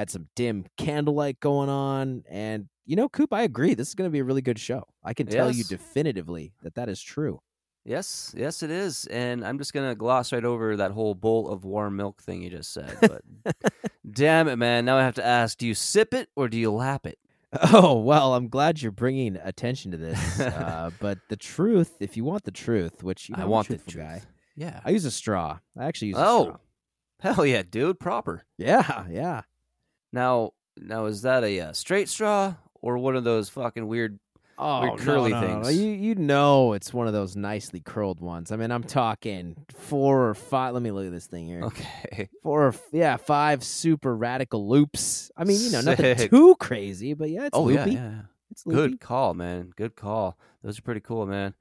I had some dim candlelight going on, and you know, Coop, I agree. This is going to be a really good show. I can tell you definitively that that is true. Yes, yes, it is. And I'm just gonna gloss right over that whole bowl of warm milk thing you just said. But damn it, man! Now I have to ask: Do you sip it or do you lap it? Oh well, I'm glad you're bringing attention to this. Uh, but the truth, if you want the truth, which you know, I want the truth. guy, Yeah. I use a straw. I actually use a Oh, straw. hell yeah, dude! Proper. Yeah, yeah. Now, now is that a uh, straight straw or one of those fucking weird? Oh, Weird curly no, no, no. things. You you know it's one of those nicely curled ones. I mean, I'm talking four or five. Let me look at this thing here. Okay. Four, or yeah, five super radical loops. I mean, you know, nothing too crazy, but yeah, it's oh loopy. yeah, yeah. It's loopy. Good call, man. Good call. Those are pretty cool, man.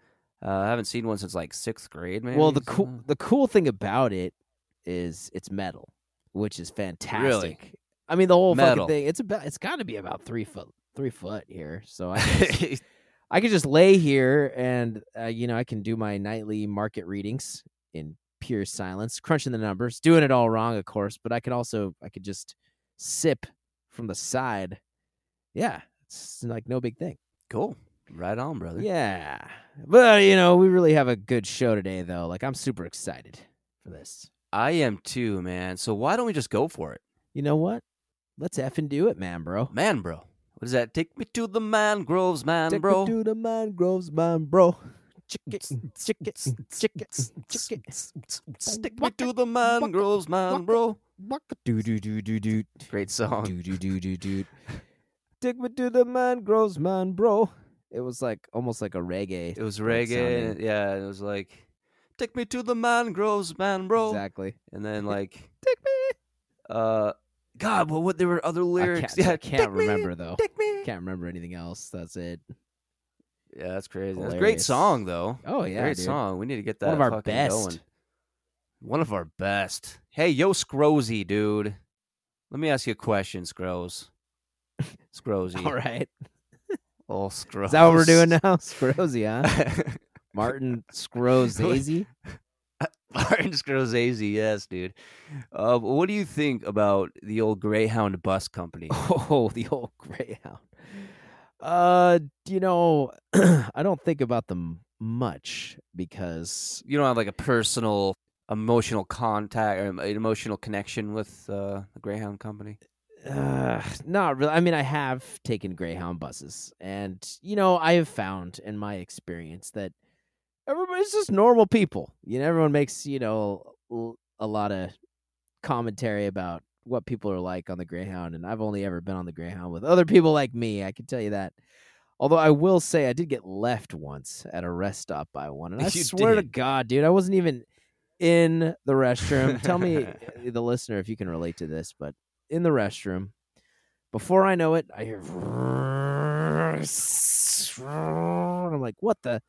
Uh, I haven't seen one since like sixth grade, man. Well, the cool the cool thing about it is it's metal, which is fantastic. I mean, the whole Metal. fucking thing. It's about. It's got to be about three foot three foot here. So I just, I can just lay here and uh, you know I can do my nightly market readings in pure silence, crunching the numbers, doing it all wrong, of course. But I could also I could just sip from the side. Yeah, it's like no big thing. cool. Right on, brother. Yeah. But, you know, we really have a good show today, though. Like, I'm super excited for this. I am too, man. So why don't we just go for it, You know what? Let's effing do it, man, bro. man, bro? What is that? Take me to the mangroves, man, bro. Take bro. me to the mangroves, man, bro. Chicken, chicken, chicken, chicken. Stick me to the mangroves, man, bro. Do, do, do, do, do. Great song. Do, do, do, do, do. Take me to the mangroves, man, bro. It was like almost like a reggae. It was reggae. sounding. Yeah, it was like, take me to the mangroves, man, bro. Exactly. And then like, Take me. uh, God, well, what there were other I lyrics? can't, yeah, I can't take me, remember, though. Take me. Can't remember anything else. That's it. Yeah, that's crazy. That's a great song, though. Oh, yeah. great dude. song. We need to get that One of our best. going. One of our best. Hey, yo, Scrozy, dude. Let me ask you a question, Scroz. Scrozy. All right. Oh, Scroz. Is that what we're doing now? Scrozy, huh? Martin Scrozazy. Martin Scorsese, yes, dude. Uh, what do you think about the old Greyhound bus company? Oh, the old Greyhound. Uh, you know, I don't think about them much because You don't have like a personal emotional contact or an emotional connection with uh, the Greyhound company? uh, not really. I mean, I have taken Greyhound buses, and you know, I have found in my experience that everybody's just normal people. You know, everyone makes you know a lot of commentary about what people are like on the Greyhound, and I've only ever been on the Greyhound with other people like me. I can tell you that. Although I will say I did get left once at a rest stop by one, and I You swear to. God, dude, I wasn't even in the restroom. Tell me, uh, the listener, if you can relate to this, but in the restroom, before I know it, I hear, and I'm like, what the?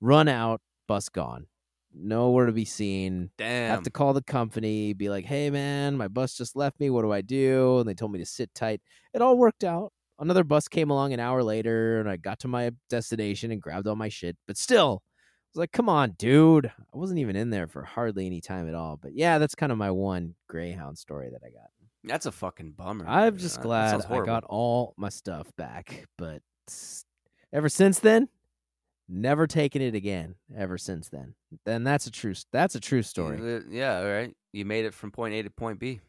Run out, bus gone, nowhere to be seen. Damn. Have to call the company, be like, hey man, my bus just left me. What do I do? And they told me to sit tight. It all worked out. Another bus came along an hour later, and I got to my destination and grabbed all my shit. But still, I was like, come on, dude. I wasn't even in there for hardly any time at all. But yeah, that's kind of my one Greyhound story that I got. That's a fucking bummer. I'm just glad I got all my stuff back. But ever since then, never taken it again. Ever since then, then that's a true. That's a true story. Yeah, all right. You made it from point A to point B.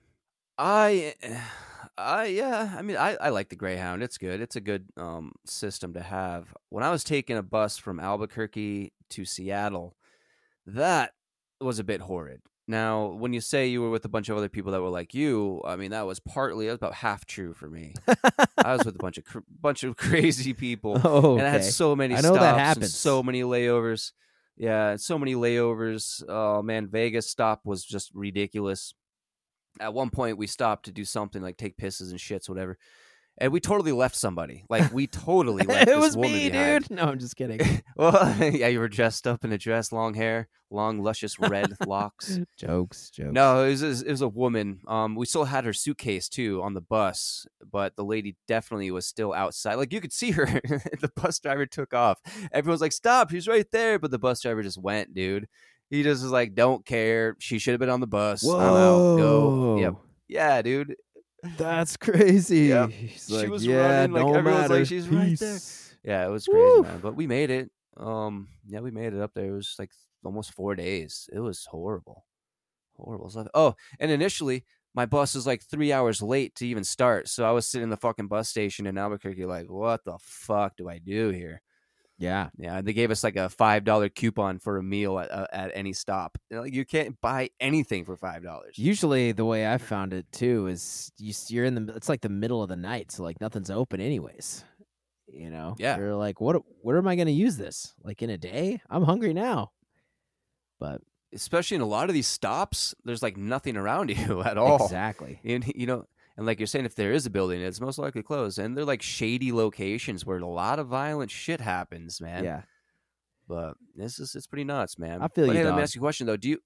I, I yeah. I mean, I, I like the Greyhound. It's good. It's a good um system to have. When I was taking a bus from Albuquerque to Seattle, that was a bit horrid. Now, when you say you were with a bunch of other people that were like you, I mean that was partly that was about half true for me. I was with a bunch of cr- bunch of crazy people oh, and I had so many I know stops that happens. so many layovers. Yeah, so many layovers. Oh man, Vegas stop was just ridiculous. At one point, we stopped to do something like take pisses and shits, whatever, and we totally left somebody. Like we totally left it was woman me, behind. dude. No, I'm just kidding. well, yeah, you were dressed up in a dress, long hair, long luscious red locks. jokes, jokes. No, it was, it was a woman. Um, we still had her suitcase too on the bus, but the lady definitely was still outside. Like you could see her. the bus driver took off. Everyone's like, "Stop! She's right there!" But the bus driver just went, dude. He just was like, "Don't care. She should have been on the bus. I'm out. Go." Whoa. Yep. yeah, dude. That's crazy. Yep. He's She was yeah, running, like, no everyone's like, matter. "She's right there." Yeah, it was crazy, Woo. man. But we made it. Um, yeah, we made it up there. It was like almost four days. It was horrible, horrible stuff. Oh, and initially my bus was like three hours late to even start, so I was sitting in the fucking bus station in Albuquerque, like, what the fuck do I do here? Yeah. Yeah, they gave us like a five dollar coupon for a meal at uh, at any stop. You know, like you can't buy anything for five dollars. Usually, the way I found it too is you, you're in the. It's like the middle of the night, so like nothing's open anyways. You know. Yeah. You're like, what? Where am I going to use this? Like in a day? I'm hungry now. But Especially in a lot of these stops, there's like nothing around you at all. exactly. And you know, and like you're saying, if there is a building, it's most likely closed. And they're like shady locations where a lot of violent shit happens, man. Yeah. But this is it's pretty nuts, man. I feel but you, Hey, let me ask you a question though. Do you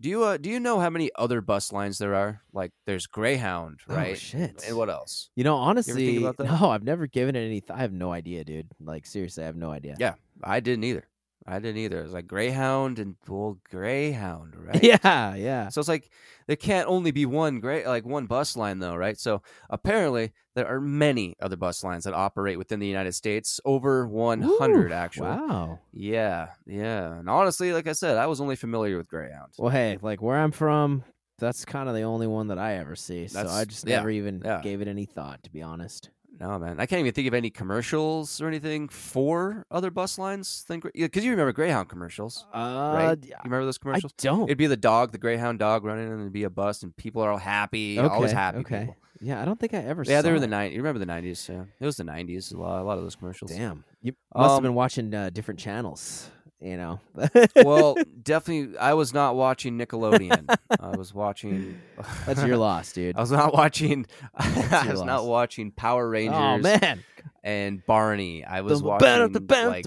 do you uh, do you know how many other bus lines there are? Like there's Greyhound, right? Oh, right? shit. And what else? You know, honestly, that? no, I've never given it any. Th- I have no idea, dude. Like seriously, I have no idea. Yeah. I didn't either. I didn't either. It was like Greyhound and well, Greyhound, right? Yeah. Yeah. So it's like there can't only be one great like one bus line though, right? So apparently there are many other bus lines that operate within the United States, over 100 Woo, actually. Wow. Yeah, yeah. And honestly, like I said, I was only familiar with Greyhound. Well, hey, like where I'm from, that's kind of the only one that I ever see. So I just yeah, never even yeah. gave it any thought, to be honest. No, man, I can't even think of any commercials or anything for other bus lines. Think because you remember Greyhound commercials, Uh, right? You remember those commercials? I don't. It'd be the dog, the Greyhound dog running, and it'd be a bus, and people are all happy, always Okay, happy. okay. people. Yeah, I don't think I ever. Yeah, they were the nineties. You remember the nineties? Yeah, it was the nineties. A lot, a lot of those commercials. Damn, you must have Um, been watching uh, different channels. You know. well, definitely, I was not watching Nickelodeon. I was watching. that's your loss, dude. I was not watching. I was loss. not watching Power oh, Rangers Oh man, and Barney. I was watching band, the band, like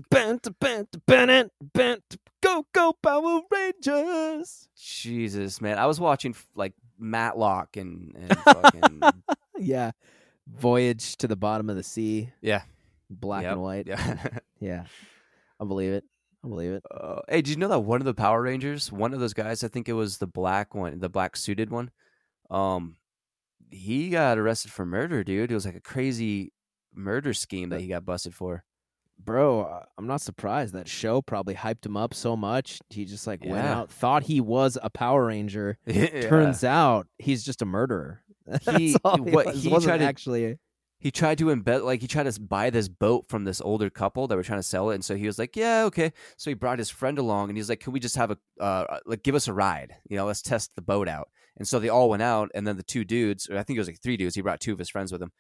go go Power Rangers. Jesus, man. I was watching like Matlock and and fucking Yeah, Voyage to the Bottom of the Sea. Yeah. black Yep, and white. yeah. Yeah, I believe it. I believe it. Uh, hey, did you know that one of the Power Rangers, one of those guys, I think it was the black one, the black suited one, um, he got arrested for murder, dude. It was like a crazy murder scheme that he got busted for. Bro, I'm not surprised. That show probably hyped him up so much. He just like went out, thought he was a Power Ranger. Yeah. Turns out he's just a murderer. That's He- what was. he wasn't tried to- actually. He tried to embed like he tried to buy this boat from this older couple that were trying to sell it and so he was like yeah okay. So he brought his friend along and he's like can we just have a uh like give us a ride? You know let's test the boat out. And so they all went out and then the two dudes or i think it was like three dudes he brought two of his friends with him.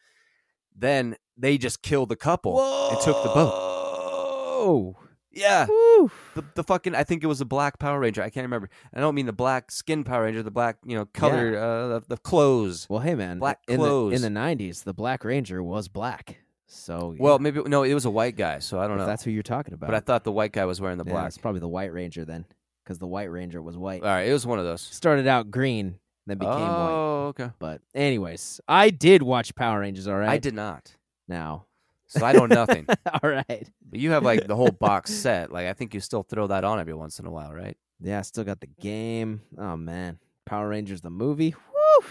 Then they just killed the couple and took the boat. Whoa! Yeah Woo! the, the fucking i think it was a black power ranger i can't remember i don't mean the black skin power ranger the black you know color uh the, the clothes Well, hey man, Black in the clothes. in the '90s, the Black Ranger was black. So yeah, well maybe no it was a white guy so i don't if know that's who you're talking about. but i thought the white guy was wearing the yeah, black it's probably the White Ranger then, because the White Ranger was white. All right, it was one of those. Started out green, then became white. oh, okay. But anyways, I did watch Power Rangers. All right, I did not, now. So I know nothing. all right. But you have like the whole box set. Like I think you still throw that on every once in a while, right? Yeah, I still got the game. Oh man, Power Rangers the movie. Woo!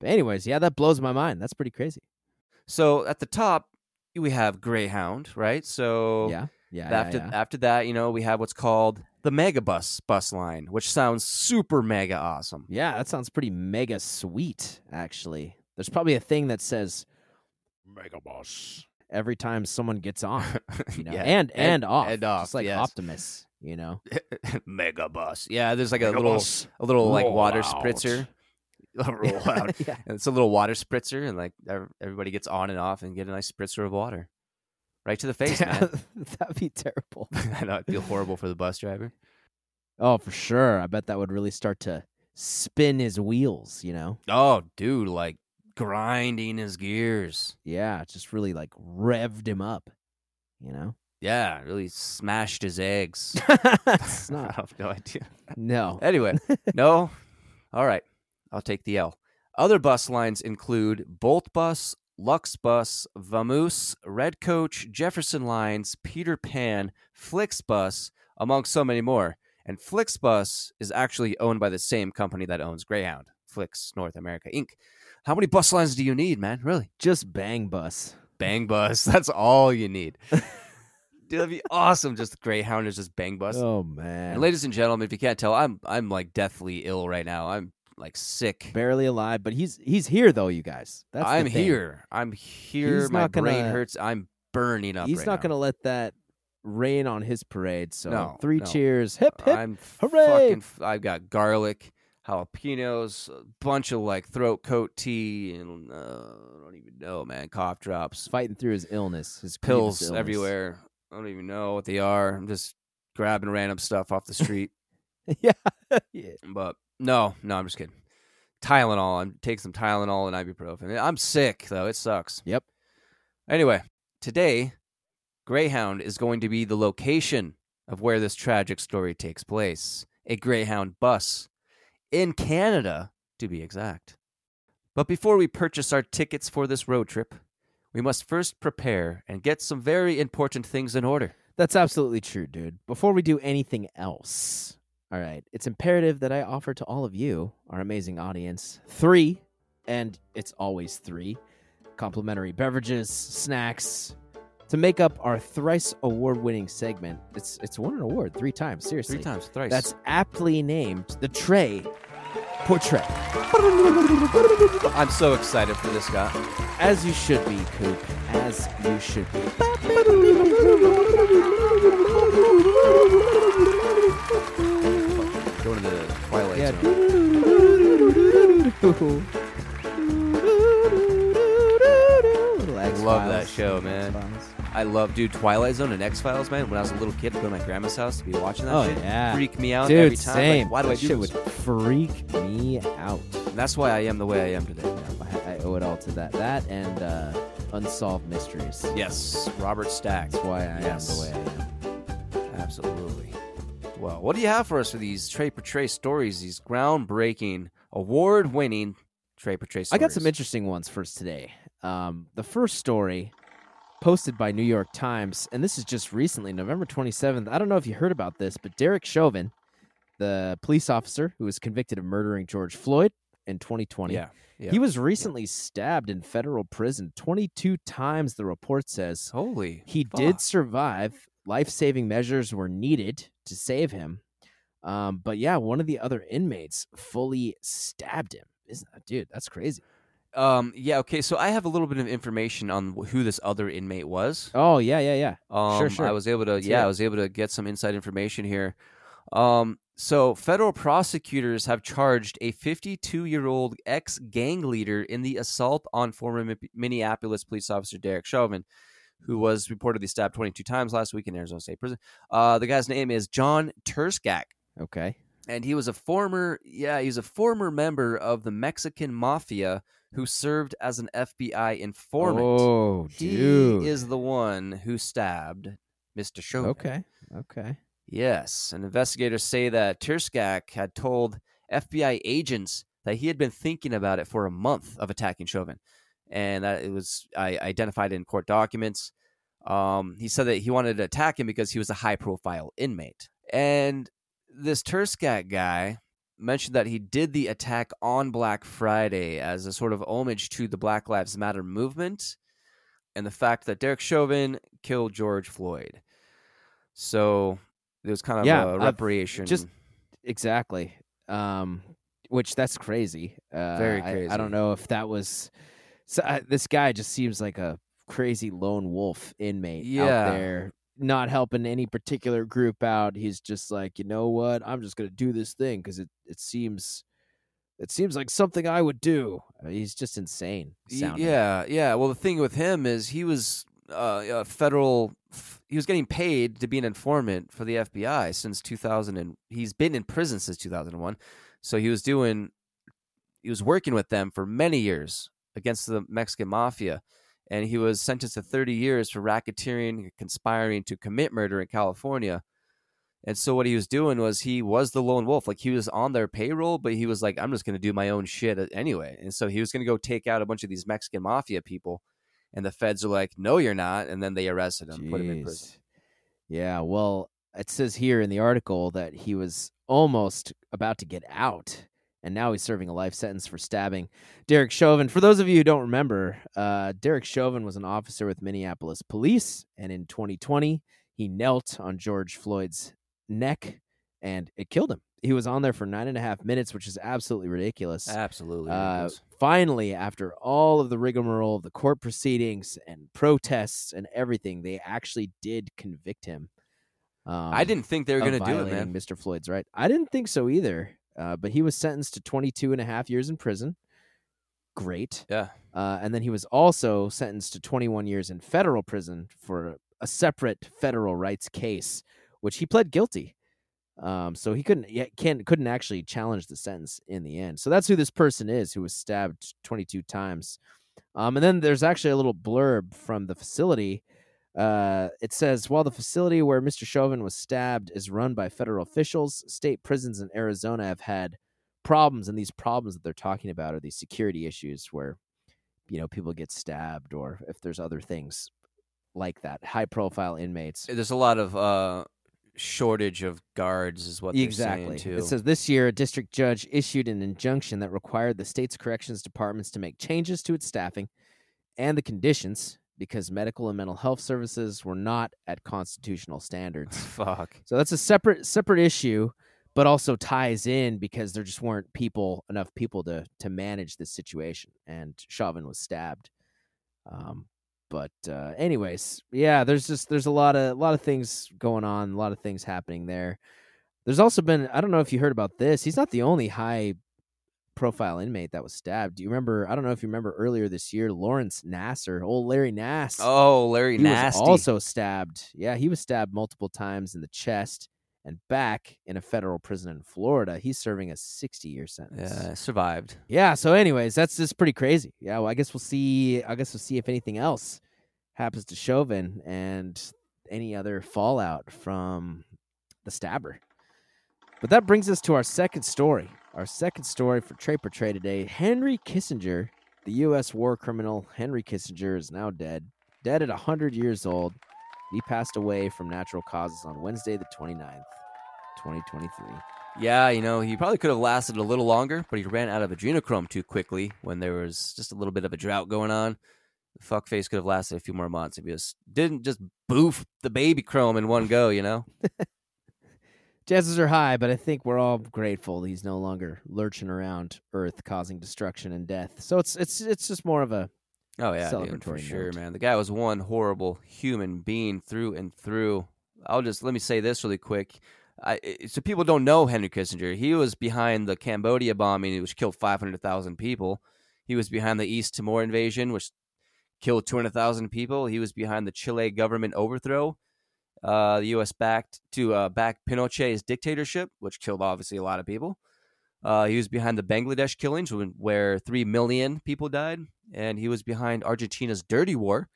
But anyways, yeah, that blows my mind. That's pretty crazy. So at the top we have Greyhound, right? So yeah, yeah. yeah, after yeah. after that, you know, we have what's called the Megabus bus line, which sounds super mega awesome. Yeah, that sounds pretty mega sweet, actually. There's probably a thing that says Mega Boss every time someone gets on, you know, Yeah, and, and off. and off, Just like yes. Optimus, you know. Megabus. Yeah, there's like a little a little like water out. spritzer. Roll out. yeah. And it's a little water spritzer, and like everybody gets on and off and get a nice spritzer of water right to the face, man. That'd be terrible. I know I feel horrible for the bus driver. Oh, for sure. I bet that would really start to spin his wheels, you know? Oh, dude, like grinding his gears. Yeah, just really like revved him up, you know? Yeah, really smashed his eggs. it's I not. have no idea. No. Anyway, no. All right, I'll take the L. Other bus lines include Bolt Bus, Lux Bus, Vamoose, Red Coach, Jefferson Lines, Peter Pan, Flixbus, among so many more. And Flixbus is actually owned by the same company that owns Greyhound. Flix North America Inc. How many bus lines do you need, man? Really? Just bang bus. Bang bus. That's all you need. Dude, that'd be awesome. Just Greyhound is just bang bus. Oh man. And ladies and gentlemen, if you can't tell, I'm I'm like deathly ill right now. I'm like sick. barely alive, but he's he's here though, you guys. That's I'm thing. here. I'm here. He's My not brain gonna- hurts. I'm burning up. He's right not now. gonna let that rain on his parade. So No, three no. cheers. Hip hip. I'm hooray! fucking. I've got garlic, jalapenos, a bunch of like throat coat tea, and uh, I don't even know, man. Cough drops, fighting through his illness, his pills illness. everywhere. I don't even know what they are. I'm just grabbing random stuff off the street. yeah. yeah. but no, no, I'm just kidding. Tylenol. I'm taking some Tylenol and ibuprofen. I'm sick though. It sucks. Yep. Anyway, today, Greyhound is going to be the location of where this tragic story takes place. A Greyhound bus in Canada, to be exact. But before we purchase our tickets for this road trip, we must first prepare and get some very important things in order. That's absolutely true, dude. Before we do anything else, all right, it's imperative that I offer to all of you, our amazing audience, three, and it's always three, complimentary beverages, snacks, to make up our thrice award-winning segment. It's it's won an award three times. Seriously, Three times, thrice. That's aptly named the Trey per Trey. I'm so excited for this guy. As you should be, Coop. As you should be. Going to the Twilight Yeah. Zone. Little love that show, man. I love, dude, Twilight Zone and X Files, man. When I was a little kid, I'd go to my grandma's house to be watching that Oh, shit. yeah. Freak me out Dude, every time. Like, same. why do that I do shit this? would freak me out. And that's why I am the way I am today. I, I owe it all to that. That and uh, unsolved mysteries. Yes, Robert Stack. That's why I Yes. am the way I am. Absolutely. Well, what do you have for us for these Trey per Trey stories? These groundbreaking, award-winning Trey per Trey I got some interesting ones for us today. Um, the first story posted by New York Times, and this is just recently, November 27th. I don't know if you heard about this, but Derek Chauvin, the police officer who was convicted of murdering George Floyd in 2020, Yeah, yeah. he was recently stabbed in federal prison 22 times, the report says. Holy. He fuck. did survive. Life saving measures were needed to save him. Um, but yeah, one of the other inmates fully stabbed him. Isn't that, dude? That's crazy. Um. Yeah. Okay. So I have a little bit of information on who this other inmate was. Oh yeah, yeah, yeah. Um, sure. I was able to, Let's yeah, I was able to get some inside information here. Um, so federal prosecutors have charged a 52-year-old ex-gang leader in the assault on former Mi- Minneapolis police officer Derek Chauvin, who was reportedly stabbed 22 times last week in Arizona State Prison. Uh, the guy's name is John Turscak Okay. And he was a former yeah he's a former member of the mexican mafia who served as an fbi informant Oh, he dude. is the one who stabbed mr Chauvin. okay. Okay. yes and investigators say that Turscak had told fbi agents that he had been thinking about it for a month of attacking chauvin and that it was i identified in court documents um, he said that he wanted to attack him because he was a high profile inmate and this Turscak guy mentioned that he did the attack on Black Friday as a sort of homage to the Black Lives Matter movement and the fact that Derek Chauvin killed George Floyd. So it was kind of Yeah, a I've reparation. just- Exactly. Um, which that's crazy. Uh, Very I- I, don't know if that was. So, I, this guy just seems like a crazy lone wolf inmate Yeah. out there, not helping any particular group out. He's just like, you know what? I'm just gonna do this thing because it it seems. It seems like something I would do. Uh, He's just insane. Sounding. Yeah, yeah. Well, the thing with him is he was uh, a federal. f- He was getting paid to be an informant for the FBI since 2000, and he's been in prison since 2001. So he was doing, he was working with them for many years against the Mexican mafia, and he was sentenced to 30 years for racketeering, and conspiring to commit murder in California. And so what he was doing was he was the lone wolf. Like he was on their payroll, but he was like, I'm just going to do my own shit uh, anyway. And so he was going to go take out a bunch of these Mexican mafia people. And the feds are like, no, you're not. And then they arrested him, put him in prison. Yeah, well, it says here in the article that he was almost about to get out, and now he's serving a life sentence for stabbing Derek Chauvin. For those of you who don't remember, uh, Derek Chauvin was an officer with Minneapolis police, and in 2020, he knelt on George Floyd's neck and it killed him. He was on there for nine and a half minutes, which is absolutely ridiculous. Absolutely. Uh, finally, after all of the rigmarole of the court proceedings and protests and everything, they actually did convict him. Um, I didn't think they were going to do it, man. Mr. Floyd's right. I didn't think so either. Uh, but he was sentenced to 22 and a half years in prison. Great. Yeah. Uh, and then he was also sentenced to 21 years in federal prison for a separate federal rights case, which he pled guilty. Um, so he couldn't yet can't couldn't actually challenge the sentence in the end. So that's who this person is who was stabbed 22 times. Um, and then there's actually a little blurb from the facility. Uh, it says while the facility where Mr. Chauvin was stabbed is run by federal officials, state prisons in Arizona have had problems, and these problems that they're talking about are these security issues where you know people get stabbed or if there's other things like that, high profile inmates. There's a lot of uh, shortage of guards, is what they're exactly. It says this year a district judge issued an injunction that required the state's corrections departments to make changes to its staffing and the conditions because medical and mental health services were not at constitutional standards. Fuck. So that's a separate separate issue, but also ties in because there just weren't people enough people to to manage this situation, and Chauvin was stabbed. Um, but uh, anyways, yeah, there's just there's a lot of a lot of things going on, a lot of things happening there. There's also been I don't know if you heard about this. He's not the only high profile inmate that was stabbed. Do you remember? I don't know if you remember earlier this year, Lawrence Nassar, old Larry Nass. Oh, Larry was also stabbed. Yeah, he was stabbed multiple times in the chest and back in a federal prison in Florida. He's serving a 60 year sentence. yeah, survived. Yeah, so anyways, that's just pretty crazy. Yeah, well, I guess we'll see I guess we'll see if anything else happens to Chauvin and any other fallout from the stabber. But that brings us to our second story. Our second story for Trey per Trey today. Henry Kissinger, the US war criminal Henry Kissinger is now dead. Dead at 100 years old. He passed away from natural causes on Wednesday the 29th, 2023. Yeah, you know, he probably could have lasted a little longer, but he ran out of adrenochrome too quickly when there was just a little bit of a drought going on. The fuckface could have lasted a few more months if he just didn't just boof the baby chrome in one go, you know? Chances are high, but I think we're all grateful he's no longer lurching around Earth, causing destruction and death. So it's it's it's just more of a Oh yeah, dude, for Celebratory sure, note. man. The guy was one horrible human being through and through. I'll just let me say this really quick. I, I- so people don't know Henry Kissinger. He was behind the Cambodia bombing, which killed five hundred thousand people. He was behind the East Timor invasion, which killed two hundred thousand people. He was behind the Chile government overthrow. Uh, the U.S. backed to uh, back Pinochet's dictatorship, which killed obviously a lot of people. Uh, he was behind the Bangladesh killings, where three million people died, and he was behind Argentina's Dirty War,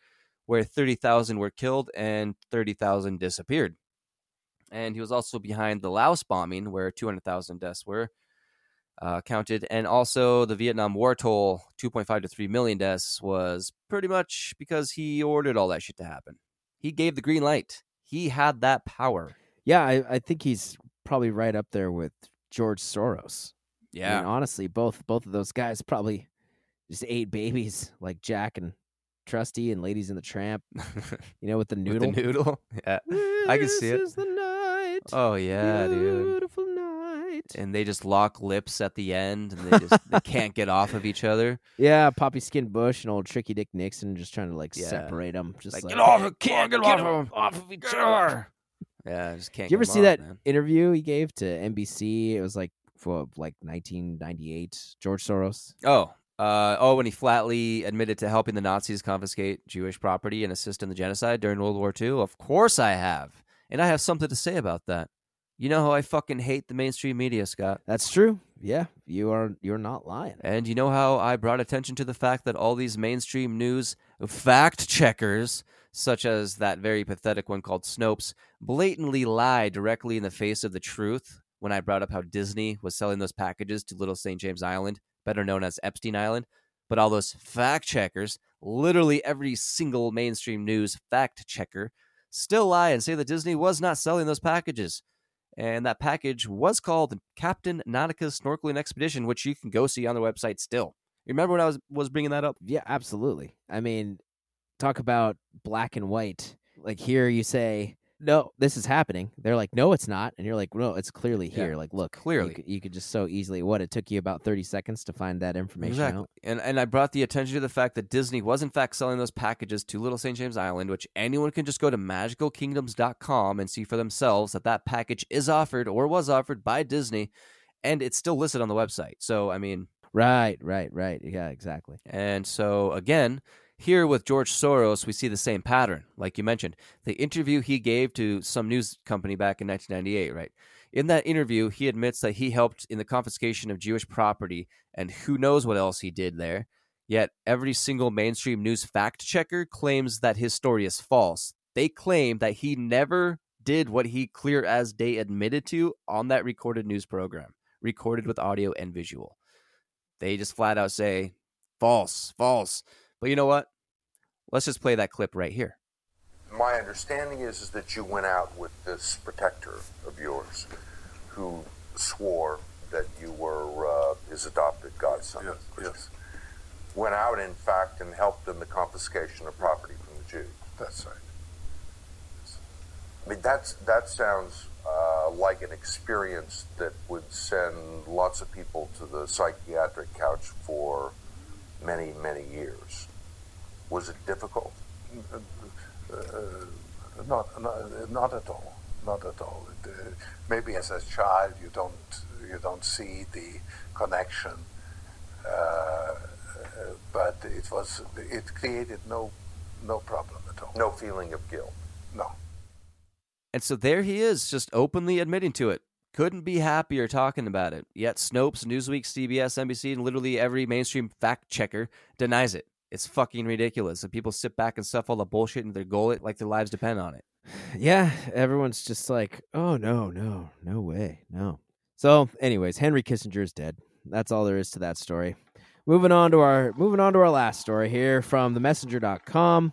where thirty thousand were killed and thirty thousand disappeared. And he was also behind the Laos bombing, where two hundred thousand deaths were uh, counted, and also the Vietnam War toll, two point five to three million deaths, was pretty much because he ordered all that shit to happen. He gave the green light. He had that power. yeah. I, I think he's probably right up there with George Soros. I Yeah. mean, honestly, both both of those guys probably just ate babies like Jack and Trusty and Ladies in the Tramp. You know, with the With noodle. the noodle. Yeah. I can see it. This is the night. Oh yeah, dude. Beautiful night. And they just lock lips at the end, and they just they can't get off of each other. Yeah, Poppy Skin Bush and old Tricky Dick Nixon just trying to like Yeah. separate them. Just Like, like, get off! "Hey, of- Can't get, off of off of each other." Yeah, I just can't. You ever see off, that man. interview he gave to NBC? It was like for like 1998. George Soros. Oh, uh, oh, when he flatly admitted to helping the Nazis confiscate Jewish property and assist in the genocide during World War II. Of course, I have, and I have something to say about that. You know how I fucking hate the mainstream media, Scott. That's true. Yeah, you are. You're not lying. And you know how I brought attention to the fact that all these mainstream news fact checkers, such as that very pathetic one called Snopes, blatantly lie directly in the face of the truth when I brought up how Disney was selling those packages to Little St. James Island, better known as Epstein Island. But all those fact checkers, literally every single mainstream news fact checker, still lie and say that Disney was not selling those packages. And that package was called Captain Nautica's Snorkeling Expedition, which you can go see on their website still. Remember when I was was bringing that up? Yeah, absolutely. I mean, talk about black and white. Like here, you say, "No, this is happening." They're like, "No, it's not," and you're like, "No, it's clearly Yeah, here." Like, look, clearly. you could, you could just so easily. What it took you about thirty seconds to find that information Exactly. out. And and I brought the attention to the fact that Disney was in fact selling those packages to Little St. James Island, which anyone can just go to magicalkingdoms.com and see for themselves that that package is offered or was offered by Disney and it's still listed on the website. So, I mean, Right, right, right. Yeah, exactly. and so again, here with George Soros, we see the same pattern. Like you mentioned, the interview he gave to some news company back in 1998, right? In that interview, he admits that he helped in the confiscation of Jewish property and who knows what else he did there. Yet every single mainstream news fact checker claims that his story is false. They claim that he never did what he clear as day admitted to on that recorded news program, recorded with audio and visual. They just flat out say false, false. But you know what? Let's just play that clip right here. My understanding is, is that you went out with this protector of yours who swore that you were uh, his adopted godson. Yes, yes, Went out, in fact, and helped in the confiscation of property from the Jews. that's right. I mean, that's, that sounds uh, like an experience that would send lots of people to the psychiatric couch for many, many years. Was it difficult? Uh, not, not, not at all. Not at all. It, uh, maybe as a child you don't you don't see the connection, uh, uh, but it was it created no no problem at all. No feeling of guilt. No. And so there he is, just openly admitting to it. Couldn't be happier talking about it. Yet Snopes, Newsweek, CBS, NBC, and literally every mainstream fact checker denies it. It's fucking ridiculous. And people sit back and stuff all the bullshit in their gullet like their lives depend on it. Yeah, everyone's just like, "Oh no, no, no way, no." So, anyways, Henry Kissinger is dead. That's all there is to that story. Moving on to our moving on to our last story here from themessenger.com.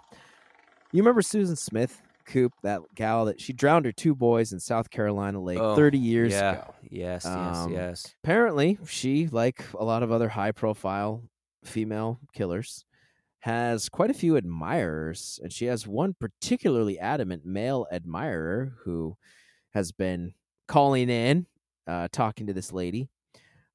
You remember Susan Smith, Coop, that gal that she drowned her two boys in South Carolina Lake Oh, 30 years yeah. ago. Yes, yes, Um, yes. Apparently, she, like a lot of other high profile female killers, has quite a few admirers, and she has one particularly adamant male admirer who has been calling in, uh, talking to this lady.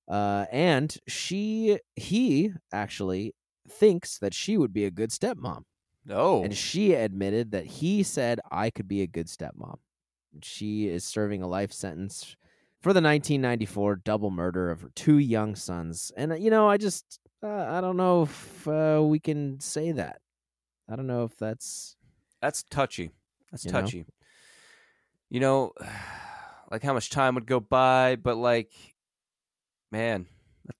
Uh, and she, he actually thinks that she would be a good stepmom. No. And she admitted that he said I could be a good stepmom. She is serving a life sentence for the 1994 double murder of her two young sons. And uh, you know, I just uh, I don't know if uh, we can say that. I don't know if that's That's touchy. That's You know? touchy. You know, like how much time would go by, but like, man,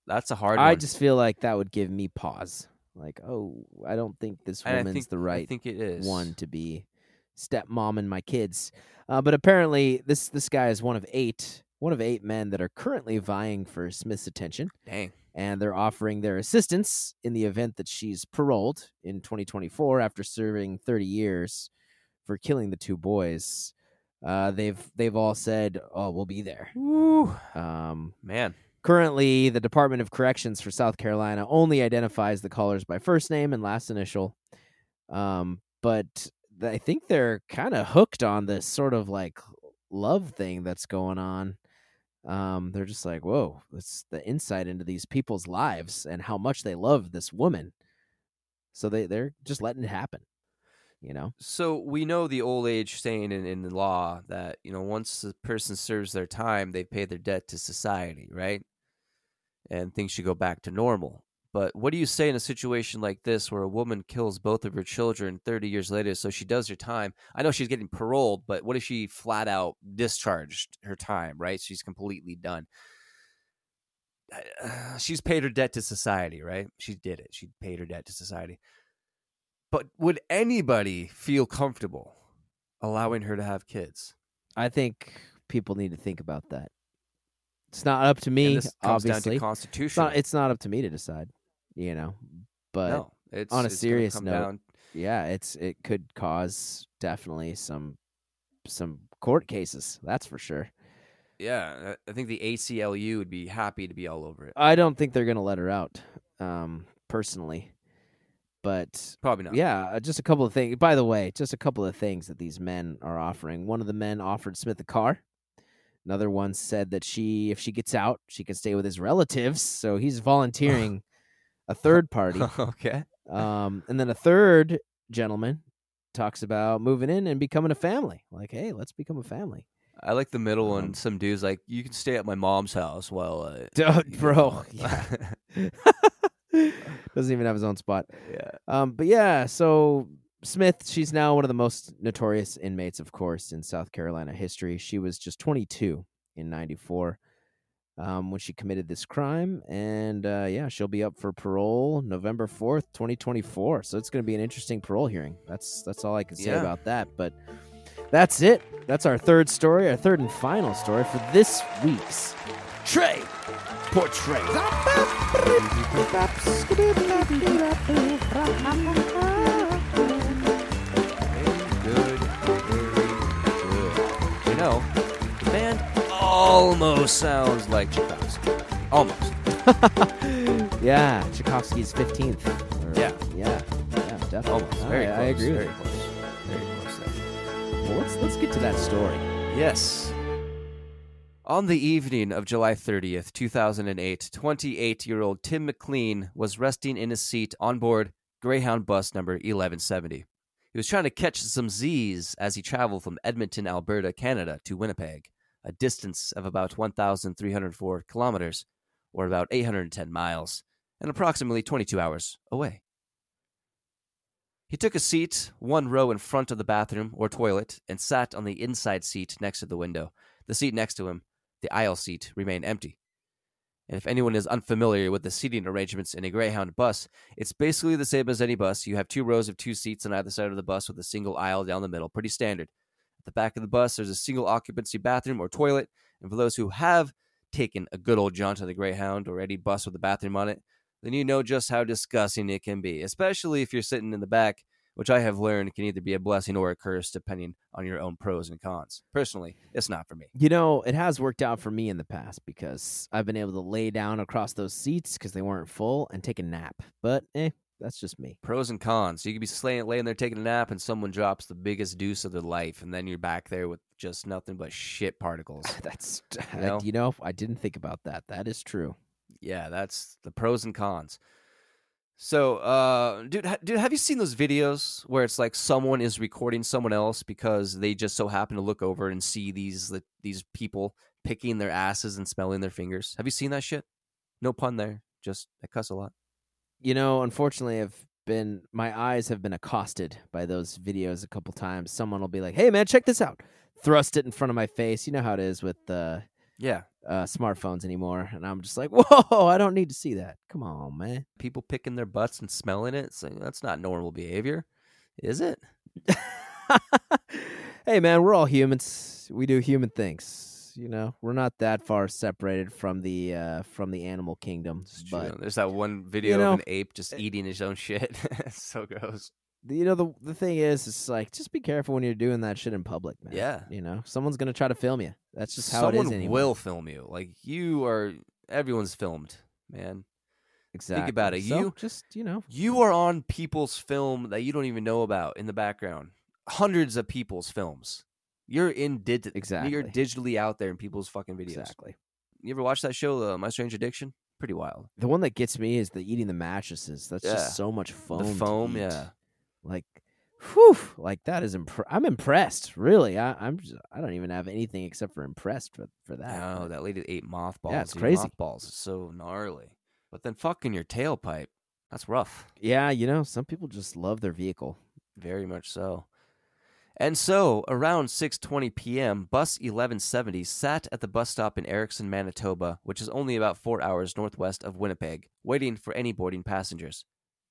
that's a hard I one. just feel like that would give me pause. Like, oh, I don't think this And I woman's think the I right think it is one to be stepmom and my kids. Uh, but apparently, this this guy is one of eight one of eight men that are currently vying for Smith's attention, Dang. and they're offering their assistance in the event that she's paroled in 2024 after serving 30 years for killing the two boys. Uh, they've they've all said, "Oh, we'll be there." Woo. Um, Man. Currently, the Department of Corrections for South Carolina only identifies the callers by first name and last initial. Um, but I think they're kind of hooked on this sort of like love thing that's going on. Um, they're just like, whoa, it's the insight into these people's lives and how much they love this woman. So they, they're just letting it happen, you know? So we know the old age saying in, in the law that, you know, once a person serves their time, they pay their debt to society, right? And things should go back to normal. But what do you say in a situation like this where a woman kills both of her children 30 years later? So she does her time. I know she's getting paroled, but what if she flat out discharged her time, right? She's completely done. Uh, She's paid her debt to society, right? She did it. She paid her debt to society. But would anybody feel comfortable allowing her to have kids? I think people need to think about that. It's not up to me, and this comes obviously. to It's constitution. not, it's not up to me to decide, you know. But no, it's on a it's serious note, down- yeah, it's it could cause definitely some some court cases. That's for sure. Yeah, I think the ACLU would be happy to be all over it. I don't think they're gonna let her out, um, personally. But Probably not. yeah, uh, just a couple of things. By the way, just a couple of things that these men are offering. One of the men offered Smith a car. Another one said that she, if she gets out, she can stay with his relatives. So he's volunteering a third party. okay. Um, and then a third gentleman talks about moving in and becoming a family. Like, hey, let's become a family. I like the middle one. Um, Some dude's like, "You can stay at my mom's house while I." Dude, you bro, yeah. Doesn't even have his own spot. yeah. Um, but yeah, so Smith, she's now one of the most notorious inmates, of course, in South Carolina history. She was just 22 in 94 um, when she committed this crime. And uh, yeah, she'll be up for parole November 4th, 2024. So it's going to be an interesting parole hearing. That's that's all I can say Yeah. about that. But that's it. That's our third story, our third and final story for this week's Trey per Trey. Know, the band almost sounds like Tchaikovsky. Almost. yeah, Tchaikovsky's 15th. or- Yeah. Yeah. Yeah, definitely. Almost. I- Very I, close. agree Very close. Very close. there. Well, let's let's get to that story. Yes. On the evening of July 30th, 2008, 28 year old Tim McLean was resting in his seat on board Greyhound bus number 1170. He was trying to catch some Z's as he traveled from Edmonton, Alberta, Canada to Winnipeg, a distance of about 1,304 kilometers, or about 810 miles, and approximately 22 hours away. He took a seat one row in front of the bathroom or toilet and sat on the inside seat next to the window. The seat next to him, the aisle seat, remained empty. And if anyone is unfamiliar with the seating arrangements in a Greyhound bus, it's basically the same as any bus. You have two rows of two seats on either side of the bus with a single aisle down the middle, pretty standard. At the back of the bus, there's a single occupancy bathroom or toilet. And for those who have taken a good old jaunt on the Greyhound or any bus with a bathroom on it, then you know just how disgusting it can be, especially if you're sitting in the back, which I have learned can either be a blessing or a curse depending on your own pros and cons. Personally, it's not for me. You know, it has worked out for me in the past because I've been able to lay down across those seats because they weren't full and take a nap. But eh, that's just me. Pros and cons. You could be slaying, laying there taking a nap, and someone drops the biggest deuce of their life, and then you're back there with just nothing but shit particles. That's You know? know, you know, I didn't think about that. That is true. yeah, that's the pros and cons. So, uh, dude, ha- dude, have you seen those videos where it's like someone is recording someone else because they just so happen to look over and see these these people picking their asses and smelling their fingers? Have you seen that shit? No pun there. Just I cuss a lot. You know, unfortunately, I've been my eyes have been accosted by those videos a couple times. Someone will be like, "Hey, man, check this out!" Thrust it in front of my face. You know how it is with uh, Yeah, uh, smartphones anymore, and I'm just like, "Whoa, I don't need to see that." Come on, man. people picking their butts and smelling it. It's like, that's not normal behavior, is it? hey, man, we're all humans. We do human things. You know, we're not that far separated from the uh, from the animal kingdom. But There's that one video know, of an ape just eating his own shit. so gross. You know, the the thing is, it's like just be careful when you're doing that shit in public, man. Yeah. You know, someone's gonna try to film you. That's just how Someone it is anymore. will film you. Like you are. Everyone's filmed, man. exactly. Think about it. So, You- just you know, You are on people's film that you don't even know about in the background. Hundreds of people's films. You're in did exactly You're digitally out there in people's fucking videos. exactly. You ever watch that show, uh, My Strange Addiction? Pretty wild. The one that gets me is the eating the mattresses. That's Yeah. just so much foam. the foam, yeah. Like, whew, like that is. Impre- I'm impressed. Really, I, I'm. Just, I don't even have anything except for impressed for for that. Oh, that lady ate mothballs. it's dude. crazy. Mothballs is so gnarly. But then fucking your tailpipe. That's rough. Yeah, you know, some people just love their vehicle. Very much so. And so, around 6:20 p.m., bus 1170 sat at the bus stop in Erickson, Manitoba, which is only about 4 hours northwest of Winnipeg, waiting for any boarding passengers.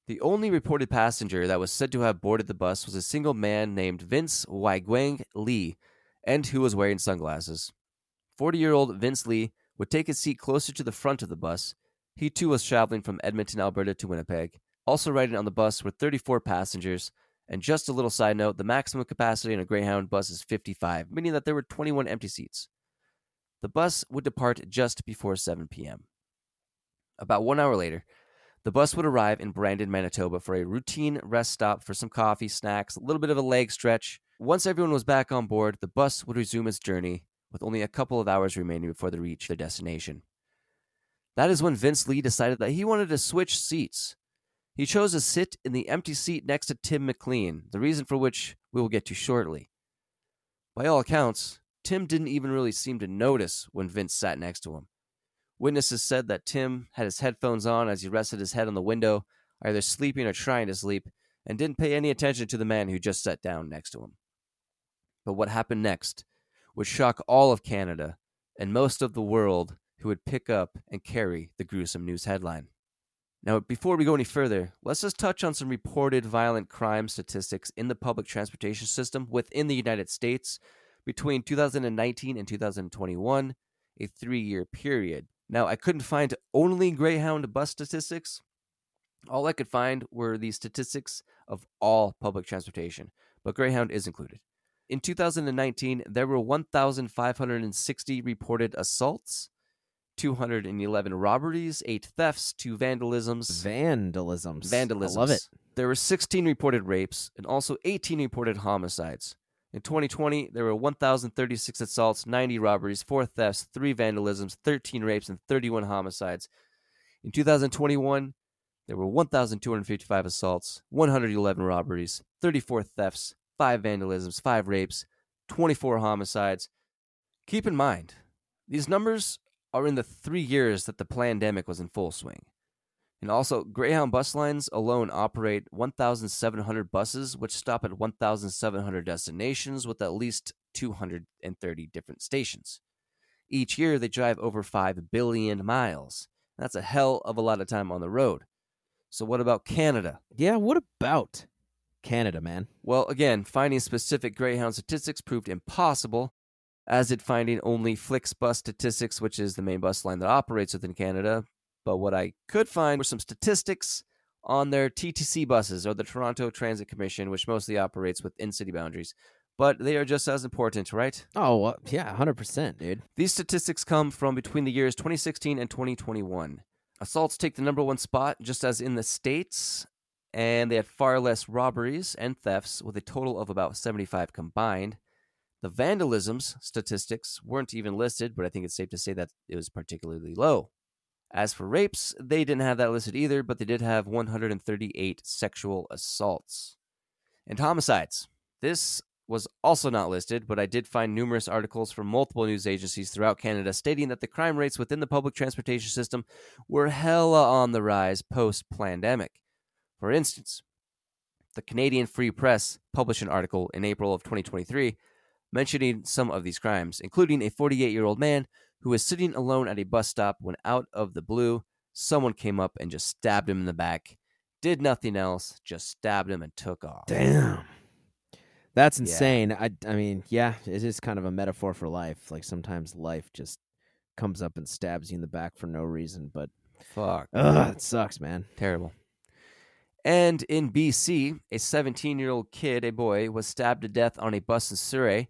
The only reported passenger that was said to have boarded the bus was a single man named Vince Weiguang Li, and who was wearing sunglasses. 40-year-old Vince Li would take his seat closer to the front of the bus. He too was traveling from Edmonton, Alberta to Winnipeg. Also riding on the bus were 34 passengers, and just a little side note the maximum capacity in a Greyhound bus is 55, meaning that there were 21 empty seats. the bus would depart just before 7 p.m. About one hour later, the bus would arrive in Brandon, Manitoba for a routine rest stop for some coffee, snacks, a little bit of a leg stretch. Once everyone was back on board, the bus would resume its journey with only a couple of hours remaining before they reached their destination. That is when Vince Li decided that he wanted to switch seats. He chose to sit in the empty seat next to Tim McLean, the reason for which we will get to shortly. By all accounts, Tim didn't even really seem to notice when Vince sat next to him. Witnesses said that Tim had his headphones on as he rested his head on the window, either sleeping or trying to sleep, and didn't pay any attention to the man who just sat down next to him. But what happened next would shock all of Canada and most of the world who would pick up and carry the gruesome news headline. Now, before we go any further, let's just touch on some reported violent crime statistics in the public transportation system within the United States between 2019 and 2021, a three year period. Now, I couldn't find only Greyhound bus statistics. All I could find were the statistics of all public transportation, but Greyhound is included. In 2019, there were 1,560 reported assaults, 211 robberies, 8 thefts, 2 vandalisms. Vandalisms. Vandalisms. I love it. There were 16 reported rapes and also 18 reported homicides. In 2020, there were 1,036 assaults, 90 robberies, 4 thefts, 3 vandalisms, 13 rapes, and 31 homicides. In 2021, there were 1,255 assaults, 111 robberies, 34 thefts, 5 vandalisms, 5 rapes, 24 homicides. Keep in mind, these numbers are in the three years that the pandemic was in full swing. And also, Greyhound bus lines alone operate 1,700 buses, which stop at 1,700 destinations with at least 230 different stations. Each year, they drive over 5 billion miles. That's a hell of a lot of time on the road. So, what about Canada? Yeah, what about Canada, man? Well, again, finding specific Greyhound statistics proved impossible, as did finding only FlixBus statistics, which is the main bus line that operates within Canada, but what I could find were some statistics on their TTC buses or the Toronto Transit Commission, which mostly operates within city boundaries. But they are just as important, right? Oh, well, yeah, 100%, dude. These statistics come from between the years 2016 and 2021. Assaults take the number one spot, just as in the States, and they had far less robberies and thefts, with a total of about 75 combined. The vandalisms statistics weren't even listed, but I think it's safe to say that it was particularly low. As for rapes, they didn't have that listed either, but they did have 138 sexual assaults. And homicides. This was also not listed, but I did find numerous articles from multiple news agencies throughout Canada stating that the crime rates within the public transportation system were hella on the rise post pandemic. For instance, the Canadian Free Press published an article in April of 2023 mentioning some of these crimes, including a 48 year old man who was sitting alone at a bus stop when out of the blue, someone came up and just stabbed him in the back. Did nothing else, just stabbed him and took off. Damn. That's Yeah. insane. I I mean, yeah, it is kind of a metaphor for life. Like sometimes life just comes up and stabs you in the back for no reason, but Fuck. ugh, it sucks, man. Terrible. And in BC, a 17 year old kid, a boy, was stabbed to death on a bus in Surrey.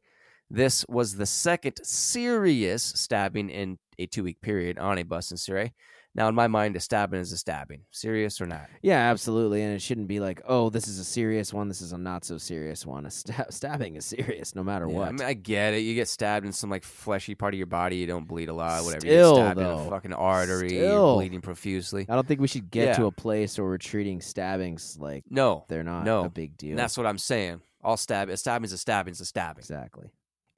This was the second serious stabbing in a two week period on a bus in Surrey. Now, in my mind, a stabbing is a stabbing, serious or not. Yeah, absolutely. And it shouldn't be like, oh, this is a serious one. This is a not so serious one. A stab- stabbing is serious no matter Yeah, what. I mean, I get it. You get stabbed in some like fleshy part of your body, you don't bleed a lot, whatever. Still, you get stabbed in a fucking artery, you're bleeding profusely. I don't think we should get to a place where we're treating stabbings like No, they're not no. a big deal. and that's what I'm saying. All stab, a stabbing is a stabbing is a stabbing. exactly.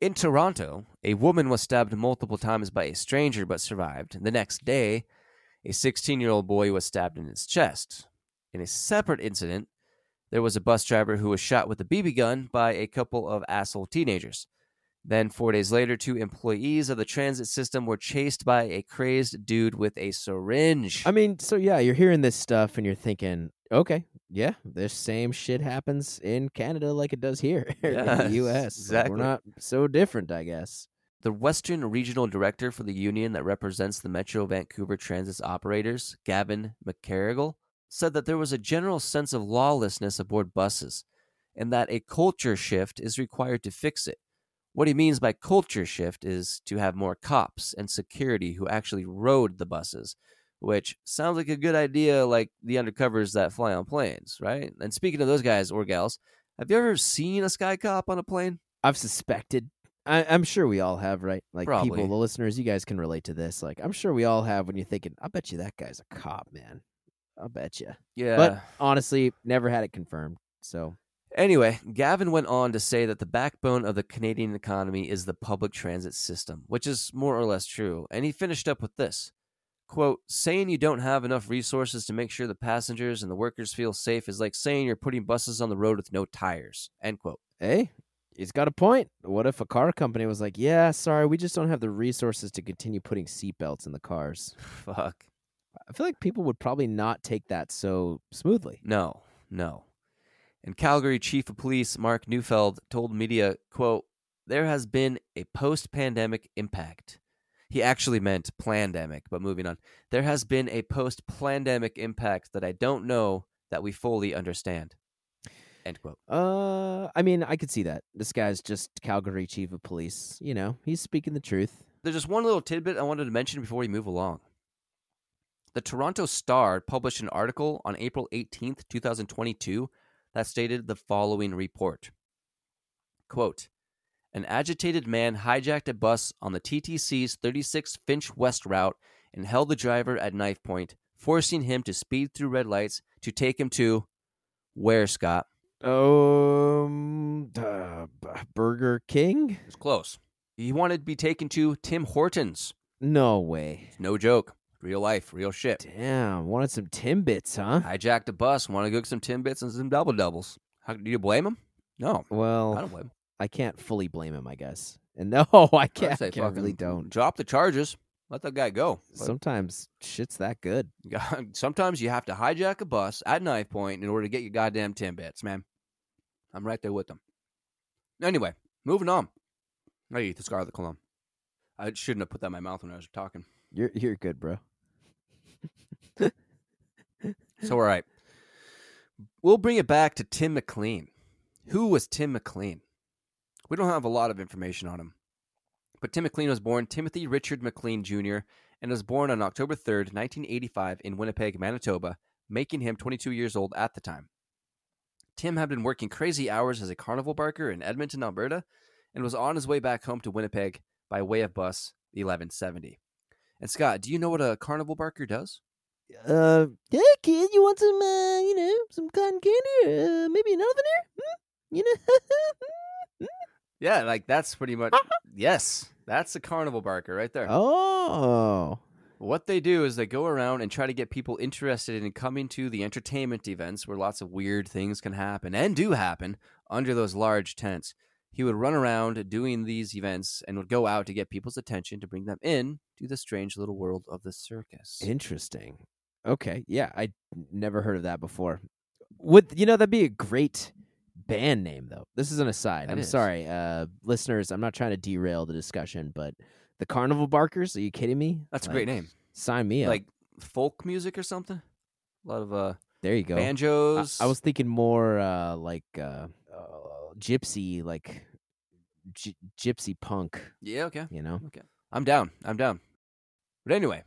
In Toronto, a woman was stabbed multiple times by a stranger but survived. The next day, a 16 year old boy was stabbed in his chest. In a separate incident, there was a bus driver who was shot with a BB gun by a couple of asshole teenagers. Then, four days later, two employees of the transit system were chased by a crazed dude with a syringe. I mean, so yeah, you're hearing this stuff and you're thinking, okay, yeah, this same shit happens in Canada like it does here in the U.S. Like, we're not so different, I guess. The Western Regional Director for the union that represents the Metro Vancouver Transit's operators, Gavin McGarrigle, said that there was a general sense of lawlessness aboard buses and that a culture shift is required to fix it. What he means by culture shift is to have more cops and security who actually rode the buses, which sounds like a good idea, like the undercovers that fly on planes, right? And speaking of those guys or gals, have you ever seen a sky cop on a plane? I've suspected. I, I'm sure we all have, right? Like Probably. people, the listeners, you guys can relate to this. Like I'm sure we all have when you're thinking, I bet you that guy's a cop, man. I'll bet you. Yeah. But honestly, never had it confirmed. So Anyway, Gavin went on to say that the backbone of the Canadian economy is the public transit system, which is more or less true. And he finished up with this quote, saying you don't have enough resources to make sure the passengers and the workers feel safe is like saying you're putting buses on the road with no tires. End quote. hey, he's got a point. What if a car company was like, "Yeah, sorry, we just don't have the resources to continue putting seatbelts in the cars." Fuck. I feel like people would probably not take that so smoothly. No, no. And Calgary Chief of Police Mark Neufeld told media, quote, there has been a post-pandemic impact. He actually meant plandemic, but moving on. There has been a post-plandemic impact that I don't know that we fully understand. End quote. Uh, I mean, I could see that. This guy's just Calgary chief of police. You know, he's speaking the truth. There's just one little tidbit I wanted to mention before we move along. The Toronto Star published an article on April 18th, 2022, that stated the following report Quote, An agitated man hijacked a bus on the TTC's 36 Finch West route and held the driver at knife point, forcing him to speed through red lights to take him to where, Scott? Um, uh, Burger King? It's close. He wanted to be taken to Tim Hortons. No way. No joke. Real life, real shit. Damn, wanted some Timbits, huh? hijacked a bus, want to go get some Timbits and some double doubles. How do you blame him? No, Well, I don't blame him. I can't fully blame him, I guess. And no, I can't. I can't really don't. drop the charges. Let that guy go. But Sometimes shit's that good. sometimes you have to hijack a bus at knife point in order to get your goddamn Timbits, man. I'm right there with them. Anyway, moving on. I eat the Scarlet Cologne. I shouldn't have put that in my mouth when I was talking. You're you're good, bro. So, all right. We'll bring it back to Tim McLean. Who was Tim McLean? We don't have a lot of information on him. But Tim McLean was born Timothy Richard McLean Jr. and was born on October 3rd, 1985, in Winnipeg, Manitoba, making him 22 years old at the time. Tim had been working crazy hours as a carnival barker in Edmonton, Alberta, and was on his way back home to Winnipeg by way of bus 1170. And Scott, do you know what a carnival barker does? Uh, yeah, kid, you want some, uh, you know, some cotton candy? Uh, maybe an oven here? Hmm? You know? Yeah, like that's pretty much uh-huh. yes. That's a carnival barker right there. oh, What they do is they go around and try to get people interested in coming to the entertainment events where lots of weird things can happen and do happen under those large tents. He would run around doing these events and would go out to get people's attention to bring them in to the strange little world of the circus. interesting. Okay, yeah, I never heard of that before. Would you know that'd be a great band name though? This is an aside. That I'm is. sorry, uh, listeners. I'm not trying to derail the discussion, but the Carnival Barkers. Are you kidding me? That's a great name. Sign me up. Like folk music or something. A lot of uh there you go. Banjos. I, was thinking more uh, like uh, uh, gypsy, like gy- gypsy punk. Yeah, okay. You know, Okay. I'm down. I'm down. But anyway,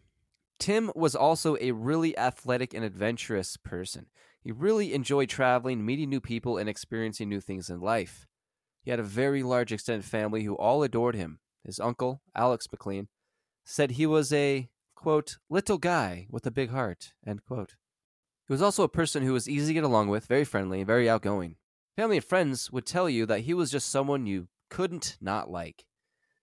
Tim was also a really athletic and adventurous person. He really enjoyed traveling, meeting new people, and experiencing new things in life. He had a very large extended family who all adored him. His uncle, Alex McLean, said he was a, quote, little guy with a big heart, end quote. He was also a person who was easy to get along with, very friendly, and very outgoing. Family and friends would tell you that he was just someone you couldn't not like.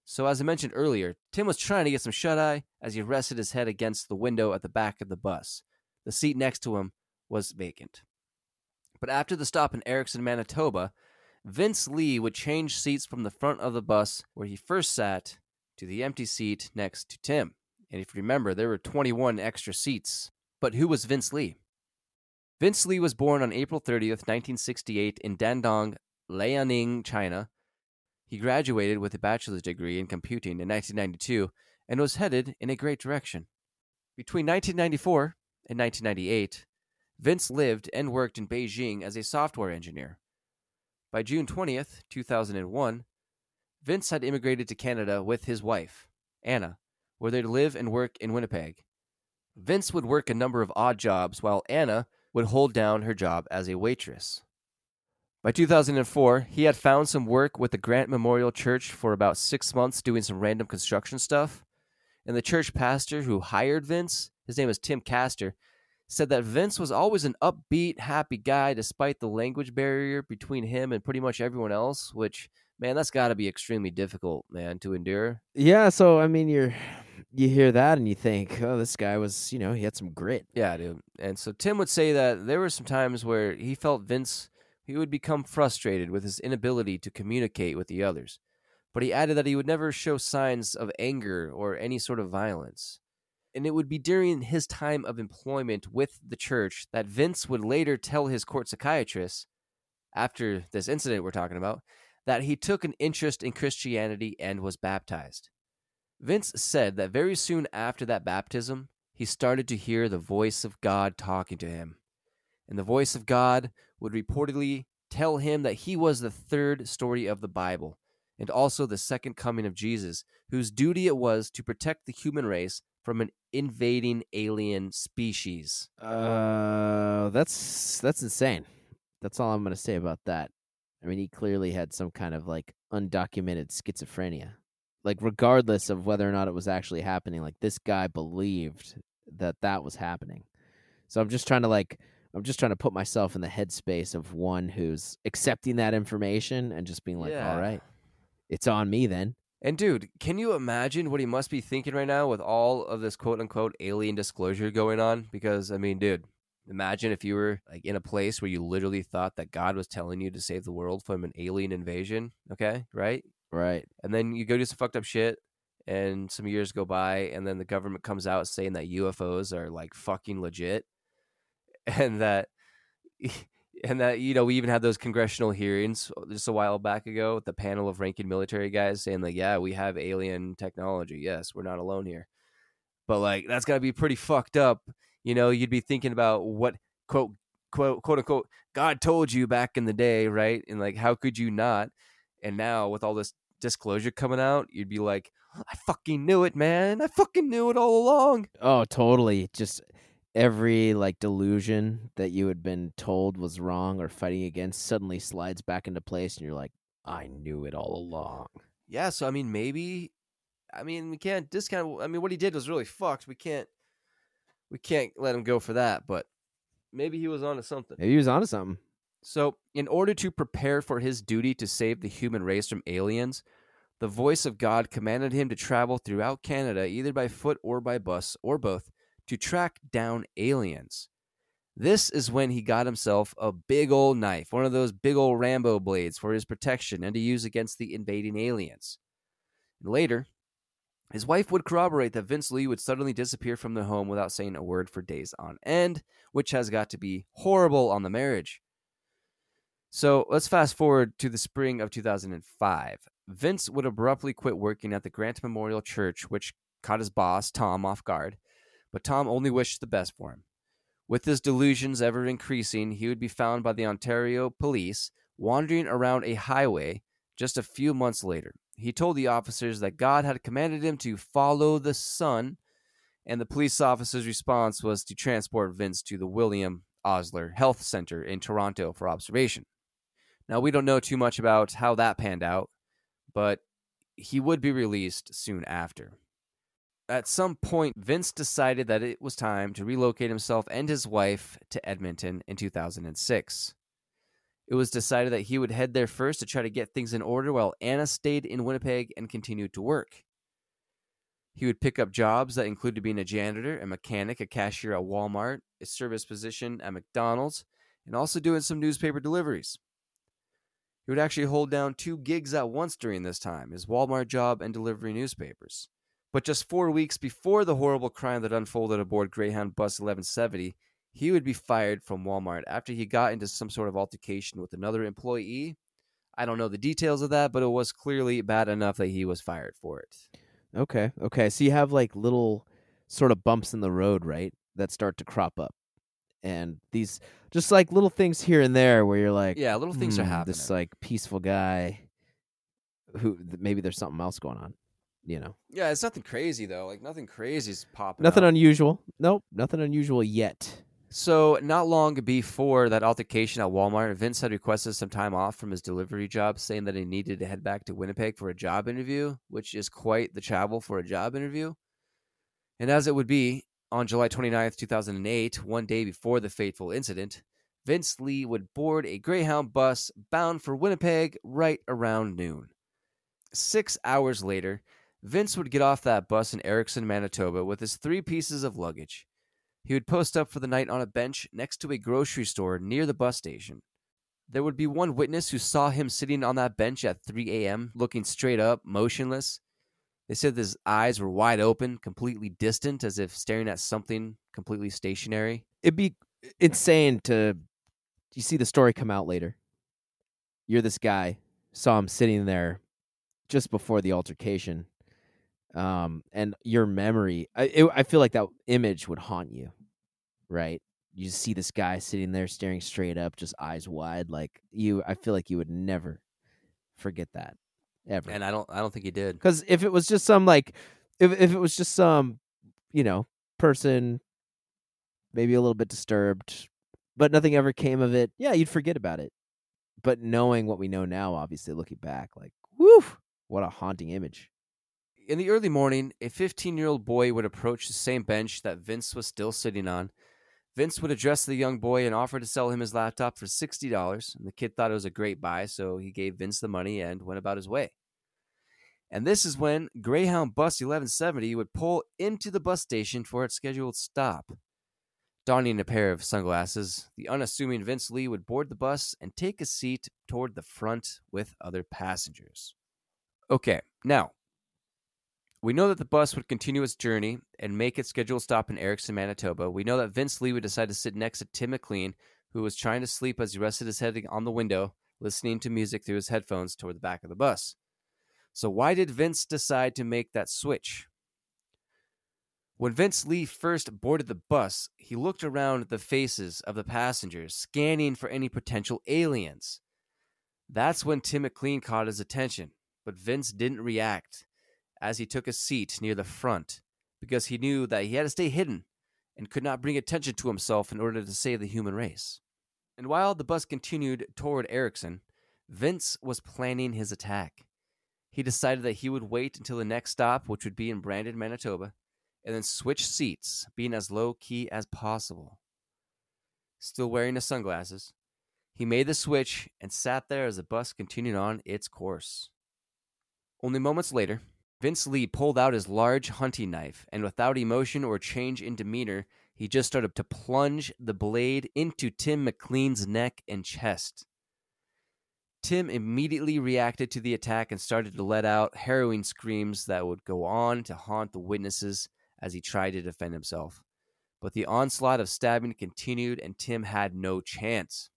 So, as I mentioned earlier, Tim was trying to get some shut eye as he rested his head against the window at the back of the bus. The seat next to him was vacant. But after the stop in Erickson, Manitoba, Vince Li would change seats from the front of the bus where he first sat to the empty seat next to Tim. And if you remember, there were 21 extra seats. But who was Vince Li? Vince Li was born on April 30th, 1968, in Dandong, Liaoning, China. He graduated with a bachelor's degree in computing in 1992 and was headed in a great direction. Between 1994 and 1998, Vince lived and worked in Beijing as a software engineer. By June 20th, 2001, Vince had immigrated to Canada with his wife, Anna, where they'd live and work in Winnipeg. Vince would work a number of odd jobs while Anna would hold down her job as a waitress. By 2004, he had found some work with the Grant Memorial Church for about six months doing some random construction stuff. And the church pastor who hired Vince, his name is Tim Castor, said that Vince was always an upbeat, happy guy despite the language barrier between him and pretty much everyone else, which, man, that's got to be extremely difficult, man, to endure. Yeah, so I mean, you're you hear that and you think, oh, this guy was, you know, he had some grit. Yeah, dude. And so Tim would say that there were some times where he felt Vince he would become frustrated with his inability to communicate with the others. But he added that he would never show signs of anger or any sort of violence. And it would be during his time of employment with the church that Vince would later tell his court psychiatrist, after this incident we're talking about, that he took an interest in Christianity and was baptized. Vince said that very soon after that baptism, he started to hear the voice of God talking to him. And the voice of God would reportedly tell him that he was the third story of the Bible and also the second coming of Jesus, whose duty it was to protect the human race from an invading alien species. Uh, that's that's insane. That's all I'm gonna say about that. I mean, he clearly had some kind of like undocumented schizophrenia. Like, regardless of whether or not it was actually happening, like this guy believed that that was happening. So I'm just trying to like, I'm just trying to put myself in the headspace of one who's accepting that information and just being like, Yeah. all right, it's on me then. And dude, can you imagine what he must be thinking right now with all of this quote unquote alien disclosure going on? Because I mean, dude, imagine if you were like in a place where you literally thought that God was telling you to save the world from an alien invasion, okay? Right? Right. And then you go do some fucked up shit and some years go by and then the government comes out saying that UFOs are like fucking legit and that and that you know we even had those congressional hearings uh, just a while back ago with the panel of ranking military guys saying like yeah we have alien technology. Yes we're not alone here. But like that's got to be pretty fucked up. You know you'd be thinking about what quote quote quote unquote god told you back in the day right? And like how could you not? And now with all this disclosure coming out you'd be like i fucking knew it man. I fucking knew it all along. Oh, totally. Just every like delusion that you had been told was wrong or fighting against suddenly slides back into place, and you're like, I knew it all along. Yeah, so I mean, maybe, I mean, we can't discount. I mean, what he did was really fucked. We can't, we can't let him go for that. But maybe he was onto something. Maybe he was onto something. So, in order to prepare for his duty to save the human race from aliens, the voice of God commanded him to travel throughout Canada, either by foot or by bus, or both, to track down aliens. This is when he got himself a big old knife, one of those big old Rambo blades for his protection and to use against the invading aliens. Later, his wife would corroborate that Vince Li would suddenly disappear from the home without saying a word for days on end, which has got to be horrible on the marriage. So let's fast forward to the spring of 2005. Vince would abruptly quit working at the Grant Memorial Church, which caught his boss, Tom, off guard. But Tom only wished the best for him. With his delusions ever increasing, he would be found by the Ontario police wandering around a highway just a few months later. He told the officers that God had commanded him to follow the sun, and the police officer's response was to transport Vince to the William Osler Health Center in Toronto for observation. Now, we don't know too much about how that panned out, but he would be released soon after. At some point, Vince decided that it was time to relocate himself and his wife to Edmonton in 2006. It was decided that he would head there first to try to get things in order while Anna stayed in Winnipeg and continued to work. He would pick up jobs that included being a janitor, a mechanic, a cashier at Walmart, a service position at McDonald's, and also doing some newspaper deliveries. He would actually hold down two gigs at once during this time his Walmart job and delivering newspapers. But just four weeks before the horrible crime that unfolded aboard Greyhound Bus 1170, he would be fired from Walmart after he got into some sort of altercation with another employee. I don't know the details of that, but it was clearly bad enough that he was fired for it. Okay. Okay. So you have like little sort of bumps in the road, right? That start to crop up. And these just like little things here and there where you're like, Yeah, little things are "Hmm, happening. This like peaceful guy who maybe there's something else going on. You know, Yeah, it's nothing crazy though. Like nothing crazy is popping. nothing up. unusual. Nope, nothing unusual yet. So, not long before that altercation at Walmart, Vince had requested some time off from his delivery job, saying that he needed to head back to Winnipeg for a job interview, which is quite the travel for a job interview. And as it would be, on July 29th, 2008, one day before the fateful incident, Vince Li would board a Greyhound bus bound for Winnipeg right around noon. Six hours later, Vince would get off that bus in Erickson, Manitoba with his three pieces of luggage. He would post up for the night on a bench next to a grocery store near the bus station. There would be one witness who saw him sitting on that bench at 3 a.m., looking straight up, motionless. They said his eyes were wide open, completely distant, as if staring at something completely stationary. It'd be insane to you see the story come out later. You're this guy, saw him sitting there just before the altercation. Um, and your memory, I, it, I feel like that image would haunt you, right? You see this guy sitting there staring straight up, just eyes wide. Like you, I feel like you would never forget that ever. And I don't I don't think he did. Because if it was just some like, if if it was just some, you know, person, maybe a little bit disturbed, but nothing ever came of it. Yeah, you'd forget about it. But knowing what we know now, obviously looking back, like, whew, what a haunting image. In the early morning, a 15 year old boy would approach the same bench that Vince was still sitting on. Vince would address the young boy and offer to sell him his laptop for $60. And the kid thought it was a great buy, so he gave Vince the money and went about his way. And this is when Greyhound Bus 1170 would pull into the bus station for its scheduled stop. Donning a pair of sunglasses, the unassuming Vince Li would board the bus and take a seat toward the front with other passengers. Okay, now, we know that the bus would continue its journey and make its scheduled stop in Erickson, Manitoba. We know that Vince Li would decide to sit next to Tim McLean, who was trying to sleep as he rested his head on the window, listening to music through his headphones toward the back of the bus. So, why did Vince decide to make that switch? When Vince Li first boarded the bus, he looked around at the faces of the passengers, scanning for any potential aliens. That's when Tim McLean caught his attention, but Vince didn't react as he took a seat near the front because he knew that he had to stay hidden and could not bring attention to himself in order to save the human race. And while the bus continued toward Erickson, Vince was planning his attack. He decided that he would wait until the next stop, which would be in Brandon, Manitoba, and then switch seats, being as low key as possible. Still wearing his sunglasses, he made the switch and sat there as the bus continued on its course. Only moments later, Vince Li pulled out his large hunting knife, and without emotion or change in demeanor, he just started to plunge the blade into Tim McLean's neck and chest. Tim immediately reacted to the attack and started to let out harrowing screams that would go on to haunt the witnesses as he tried to defend himself. But the onslaught of stabbing continued, and Tim had no chance.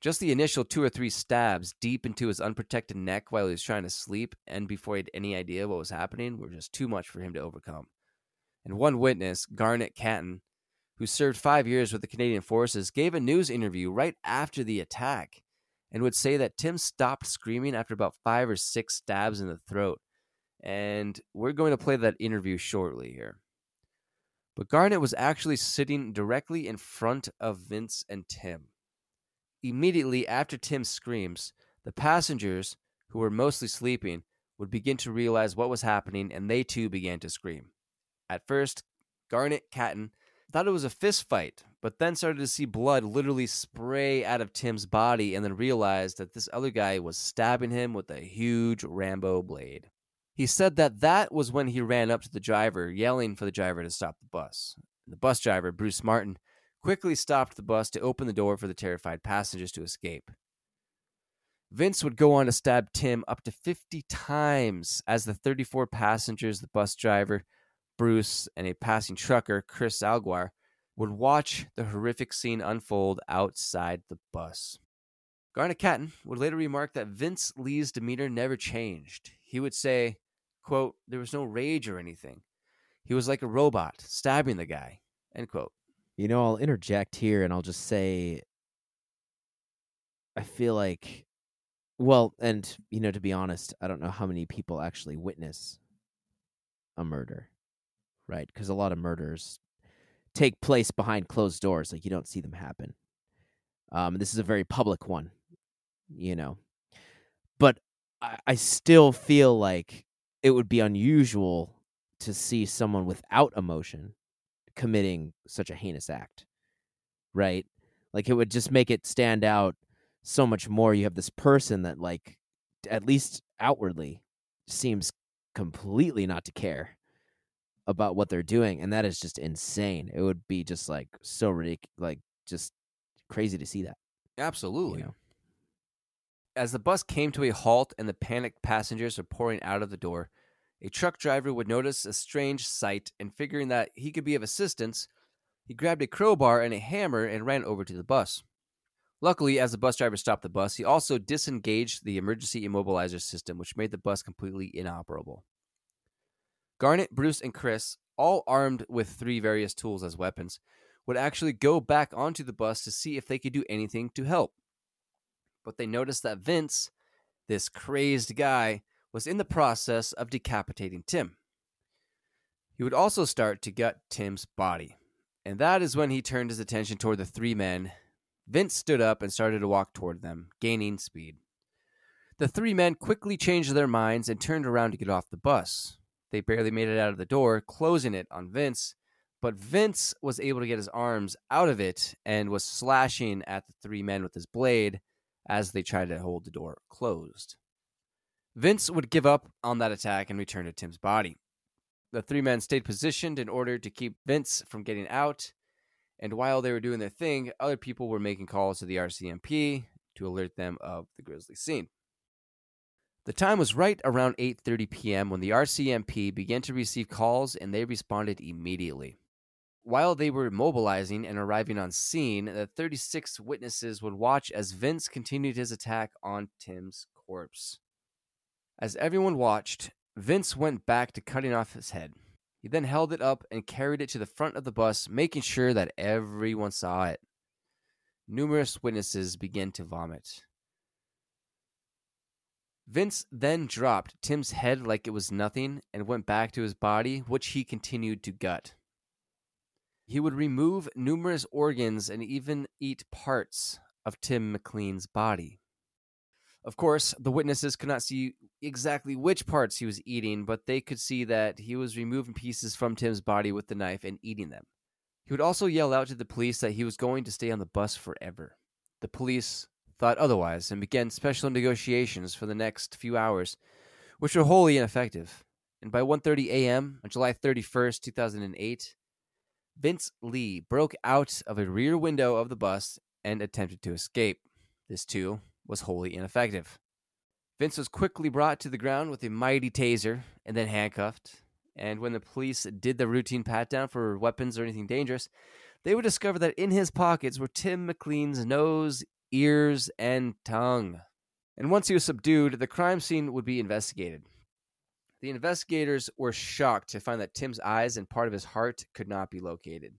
Just the initial two or three stabs deep into his unprotected neck while he was trying to sleep and before he had any idea what was happening were just too much for him to overcome. And one witness, Garnet Caton, who served five years with the Canadian Forces, gave a news interview right after the attack and would say that Tim stopped screaming after about five or six stabs in the throat. And we're going to play that interview shortly here. But Garnet was actually sitting directly in front of Vince and Tim. Immediately after Tim's screams, the passengers, who were mostly sleeping, would begin to realize what was happening and they too began to scream. At first, Garnet Caton thought it was a fist fight, but then started to see blood literally spray out of Tim's body and then realized that this other guy was stabbing him with a huge Rambo blade. He said that that was when he ran up to the driver, yelling for the driver to stop the bus. The bus driver, Bruce Martin, quickly stopped the bus to open the door for the terrified passengers to escape. Vince would go on to stab Tim up to 50 times as the 34 passengers, the bus driver, Bruce, and a passing trucker, Chris Alguire, would watch the horrific scene unfold outside the bus. Garnet Caton would later remark that Vince Li's demeanor never changed. He would say, quote, there was no rage or anything. He was like a robot, stabbing the guy, end quote. You know, I'll interject here and I'll just say I feel like Well, and you know, to be honest, I don't know how many people actually witness a murder, right? Because a lot of murders take place behind closed doors, like you don't see them happen. Um, this is a very public one, you know. But I, I still feel like it would be unusual to see someone without emotion committing such a heinous act, right? Like it would just make it stand out so much more. You have this person that, like, at least outwardly, seems completely not to care about what they're doing, and that is just insane. It would be just like so ridiculous, like just crazy to see that. Absolutely. You know? As the bus came to a halt and the panicked passengers were pouring out of the door, a truck driver would notice a strange sight and figuring that he could be of assistance, he grabbed a crowbar and a hammer and ran over to the bus. Luckily, as the bus driver stopped the bus, he also disengaged the emergency immobilizer system, which made the bus completely inoperable. Garnet, Bruce, and Chris, all armed with three various tools as weapons, would actually go back onto the bus to see if they could do anything to help. But they noticed that Vince, this crazed guy, was in the process of decapitating Tim. He would also start to gut Tim's body. And that is when he turned his attention toward the three men. Vince stood up and started to walk toward them, gaining speed. The three men quickly changed their minds and turned around to get off the bus. They barely made it out of the door, closing it on Vince, but Vince was able to get his arms out of it and was slashing at the three men with his blade as they tried to hold the door closed. Vince would give up on that attack and return to Tim's body. The three men stayed positioned in order to keep Vince from getting out, and while they were doing their thing, other people were making calls to the RCMP to alert them of the grisly scene. The time was right around 8:30 p.m. when the RCMP began to receive calls and they responded immediately. While they were mobilizing and arriving on scene, the 36 witnesses would watch as Vince continued his attack on Tim's corpse. As everyone watched, Vince went back to cutting off his head. He then held it up and carried it to the front of the bus, making sure that everyone saw it. Numerous witnesses began to vomit. Vince then dropped Tim's head like it was nothing and went back to his body, which he continued to gut. He would remove numerous organs and even eat parts of Tim McLean's body. Of course, the witnesses could not see exactly which parts he was eating, but they could see that he was removing pieces from Tim's body with the knife and eating them. He would also yell out to the police that he was going to stay on the bus forever. The police thought otherwise and began special negotiations for the next few hours, which were wholly ineffective. And by 1:30 a.m. on July 31st, 2008, Vince Li broke out of a rear window of the bus and attempted to escape. This too was wholly ineffective. Vince was quickly brought to the ground with a mighty taser and then handcuffed. And when the police did the routine pat down for weapons or anything dangerous, they would discover that in his pockets were Tim McLean's nose, ears, and tongue. And once he was subdued, the crime scene would be investigated. The investigators were shocked to find that Tim's eyes and part of his heart could not be located,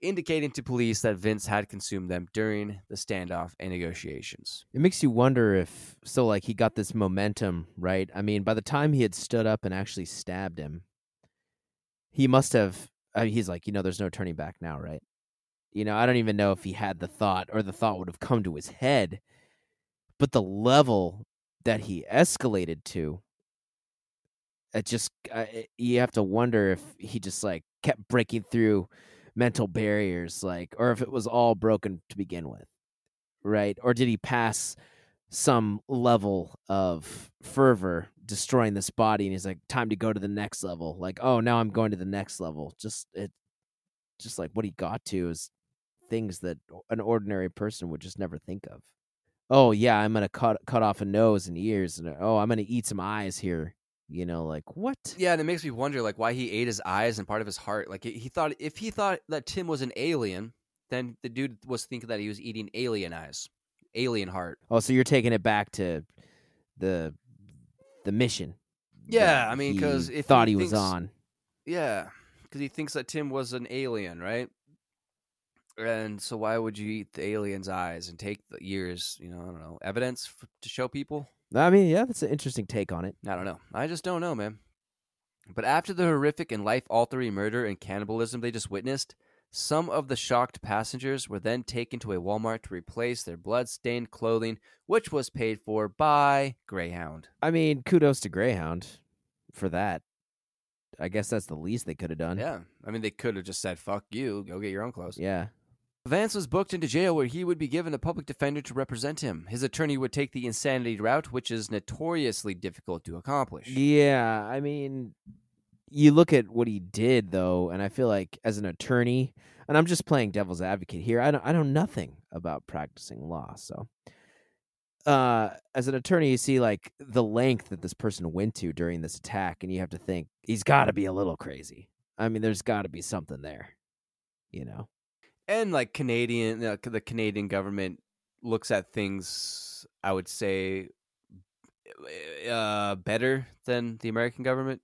indicating to police that Vince had consumed them during the standoff and negotiations. It makes you wonder if so like he got this momentum, right? I mean, by the time he had stood up and actually stabbed him, he must have I mean, he's like, you know, there's no turning back now, right? You know, I don't even know if he had the thought or the thought would have come to his head, but the level that he escalated to it just uh, you have to wonder if he just like kept breaking through mental barriers like or if it was all broken to begin with right? Or did he pass some level of fervor destroying this body and he's like time to go to the next level. Like oh now i'm going to the next level. Just it just like what he got to is things that an ordinary person would just never think of. Oh yeah i'm gonna cut cut off a nose and ears and oh i'm gonna eat some eyes here you know like what Yeah, and it makes me wonder like why he ate his eyes and part of his heart. Like he thought if he thought that Tim was an alien, then the dude was thinking that he was eating alien eyes, alien heart. oh so you're taking it back to the the mission Yeah, I mean, because if thought he he was on Yeah, because he thinks that Tim was an alien, right? And so why would you eat the alien's eyes and take the ears? You know, I don't know, evidence f- to show people. I mean, yeah, that's an interesting take on it. I don't know. I just don't know, man. But after the horrific and life altering murder and cannibalism they just witnessed, some of the shocked passengers were then taken to a Walmart to replace their blood stained clothing, which was paid for by Greyhound. I mean, kudos to Greyhound for that. I guess that's the least they could have done. Yeah. I mean, they could have just said, fuck you, go get your own clothes. Yeah. Vance was booked into jail where he would be given a public defender to represent him. His attorney would take the insanity route, which is notoriously difficult to accomplish. Yeah, I mean, you look at what he did though, and I feel like as an attorney, and I'm just playing devil's advocate here. I don't, I know nothing about practicing law, so uh, as an attorney, you see like the length that this person went to during this attack, and you have to think he's got to be a little crazy. I mean, there's got to be something there, you know. And like Canadian, uh, the Canadian government looks at things. I would say uh, better than the American government.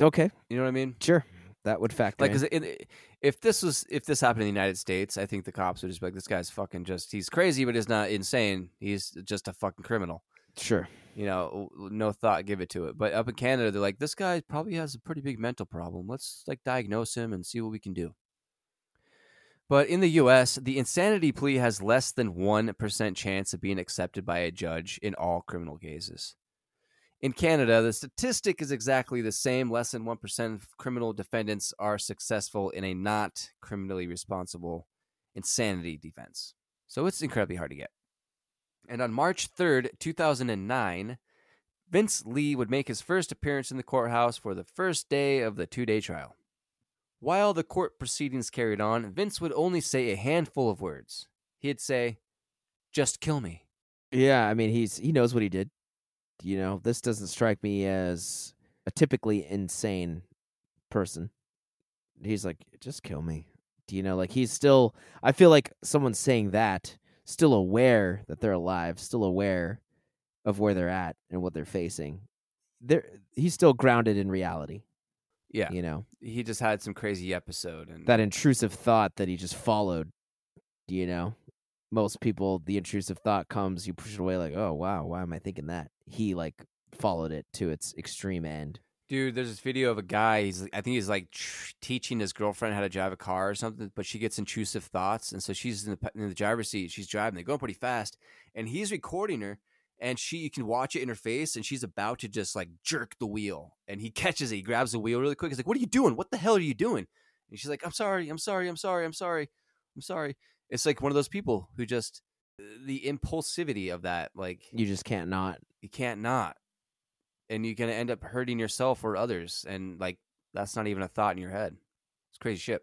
Okay, You know what I mean? sure, that would factor. Like, in. 'cause it, if this was if this happened in the United States, I think the cops would just be like, "This guy's fucking just he's crazy, but he's not insane. He's just a fucking criminal." sure. You know, no thought give it to it. But up in Canada, they're like, "This guy probably has a pretty big mental problem. Let's like diagnose him and see what we can do." But in the US, the insanity plea has less than 1% chance of being accepted by a judge in all criminal cases. In Canada, the statistic is exactly the same. Less than 1% of criminal defendants are successful in a not criminally responsible insanity defense. So it's incredibly hard to get. And on March 3rd, 2009, Vince Li would make his first appearance in the courthouse for the first day of the two day trial. While the court proceedings carried on, Vince would only say a handful of words. He'd say, Just kill me. Yeah, I mean, he's he knows what he did. You know, this doesn't strike me as a typically insane person. He's like, just kill me. Do you know, like he's still I feel like someone saying that, still aware that they're alive, still aware of where they're at and what they're facing. They're he's still grounded in reality. Yeah. You know. He just had some crazy episode. and That intrusive thought that he just followed, you know. Most people the intrusive thought comes, you push it away like, "Oh, wow, why am I thinking that?" He like followed it to its extreme end. Dude, there's this video of a guy. He's, I think he's like tr- teaching his girlfriend how to drive a car or something, but she gets intrusive thoughts, and so she's in the in the driver's seat. She's driving. They're going pretty fast, and he's recording her, and she you can watch it in her face, and she's about to just like jerk the wheel, and he catches it. He grabs the wheel really quick. He's like, "What are you doing? What the hell are you doing?" And she's like, "I'm sorry. I'm sorry. I'm sorry. I'm sorry. I'm sorry." It's like one of those people who just the impulsivity of that, like You just can't not. you can't not and you're gonna end up hurting yourself or others and like that's not even a thought in your head it's crazy shit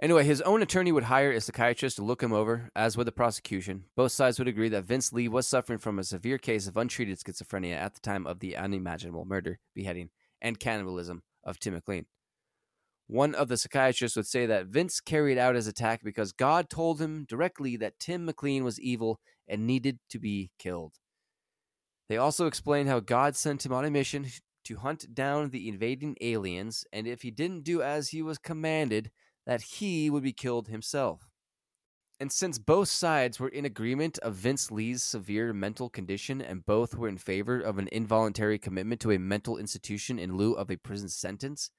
anyway his own attorney would hire a psychiatrist to look him over as would the prosecution both sides would agree that vince li was suffering from a severe case of untreated schizophrenia at the time of the unimaginable murder beheading and cannibalism of tim mclean one of the psychiatrists would say that Vince carried out his attack because God told him directly that Tim McLean was evil and needed to be killed. They also explain how God sent him on a mission to hunt down the invading aliens, and if he didn't do as he was commanded, that he would be killed himself. And since both sides were in agreement of Vince Li's severe mental condition and both were in favor of an involuntary commitment to a mental institution in lieu of a prison sentence,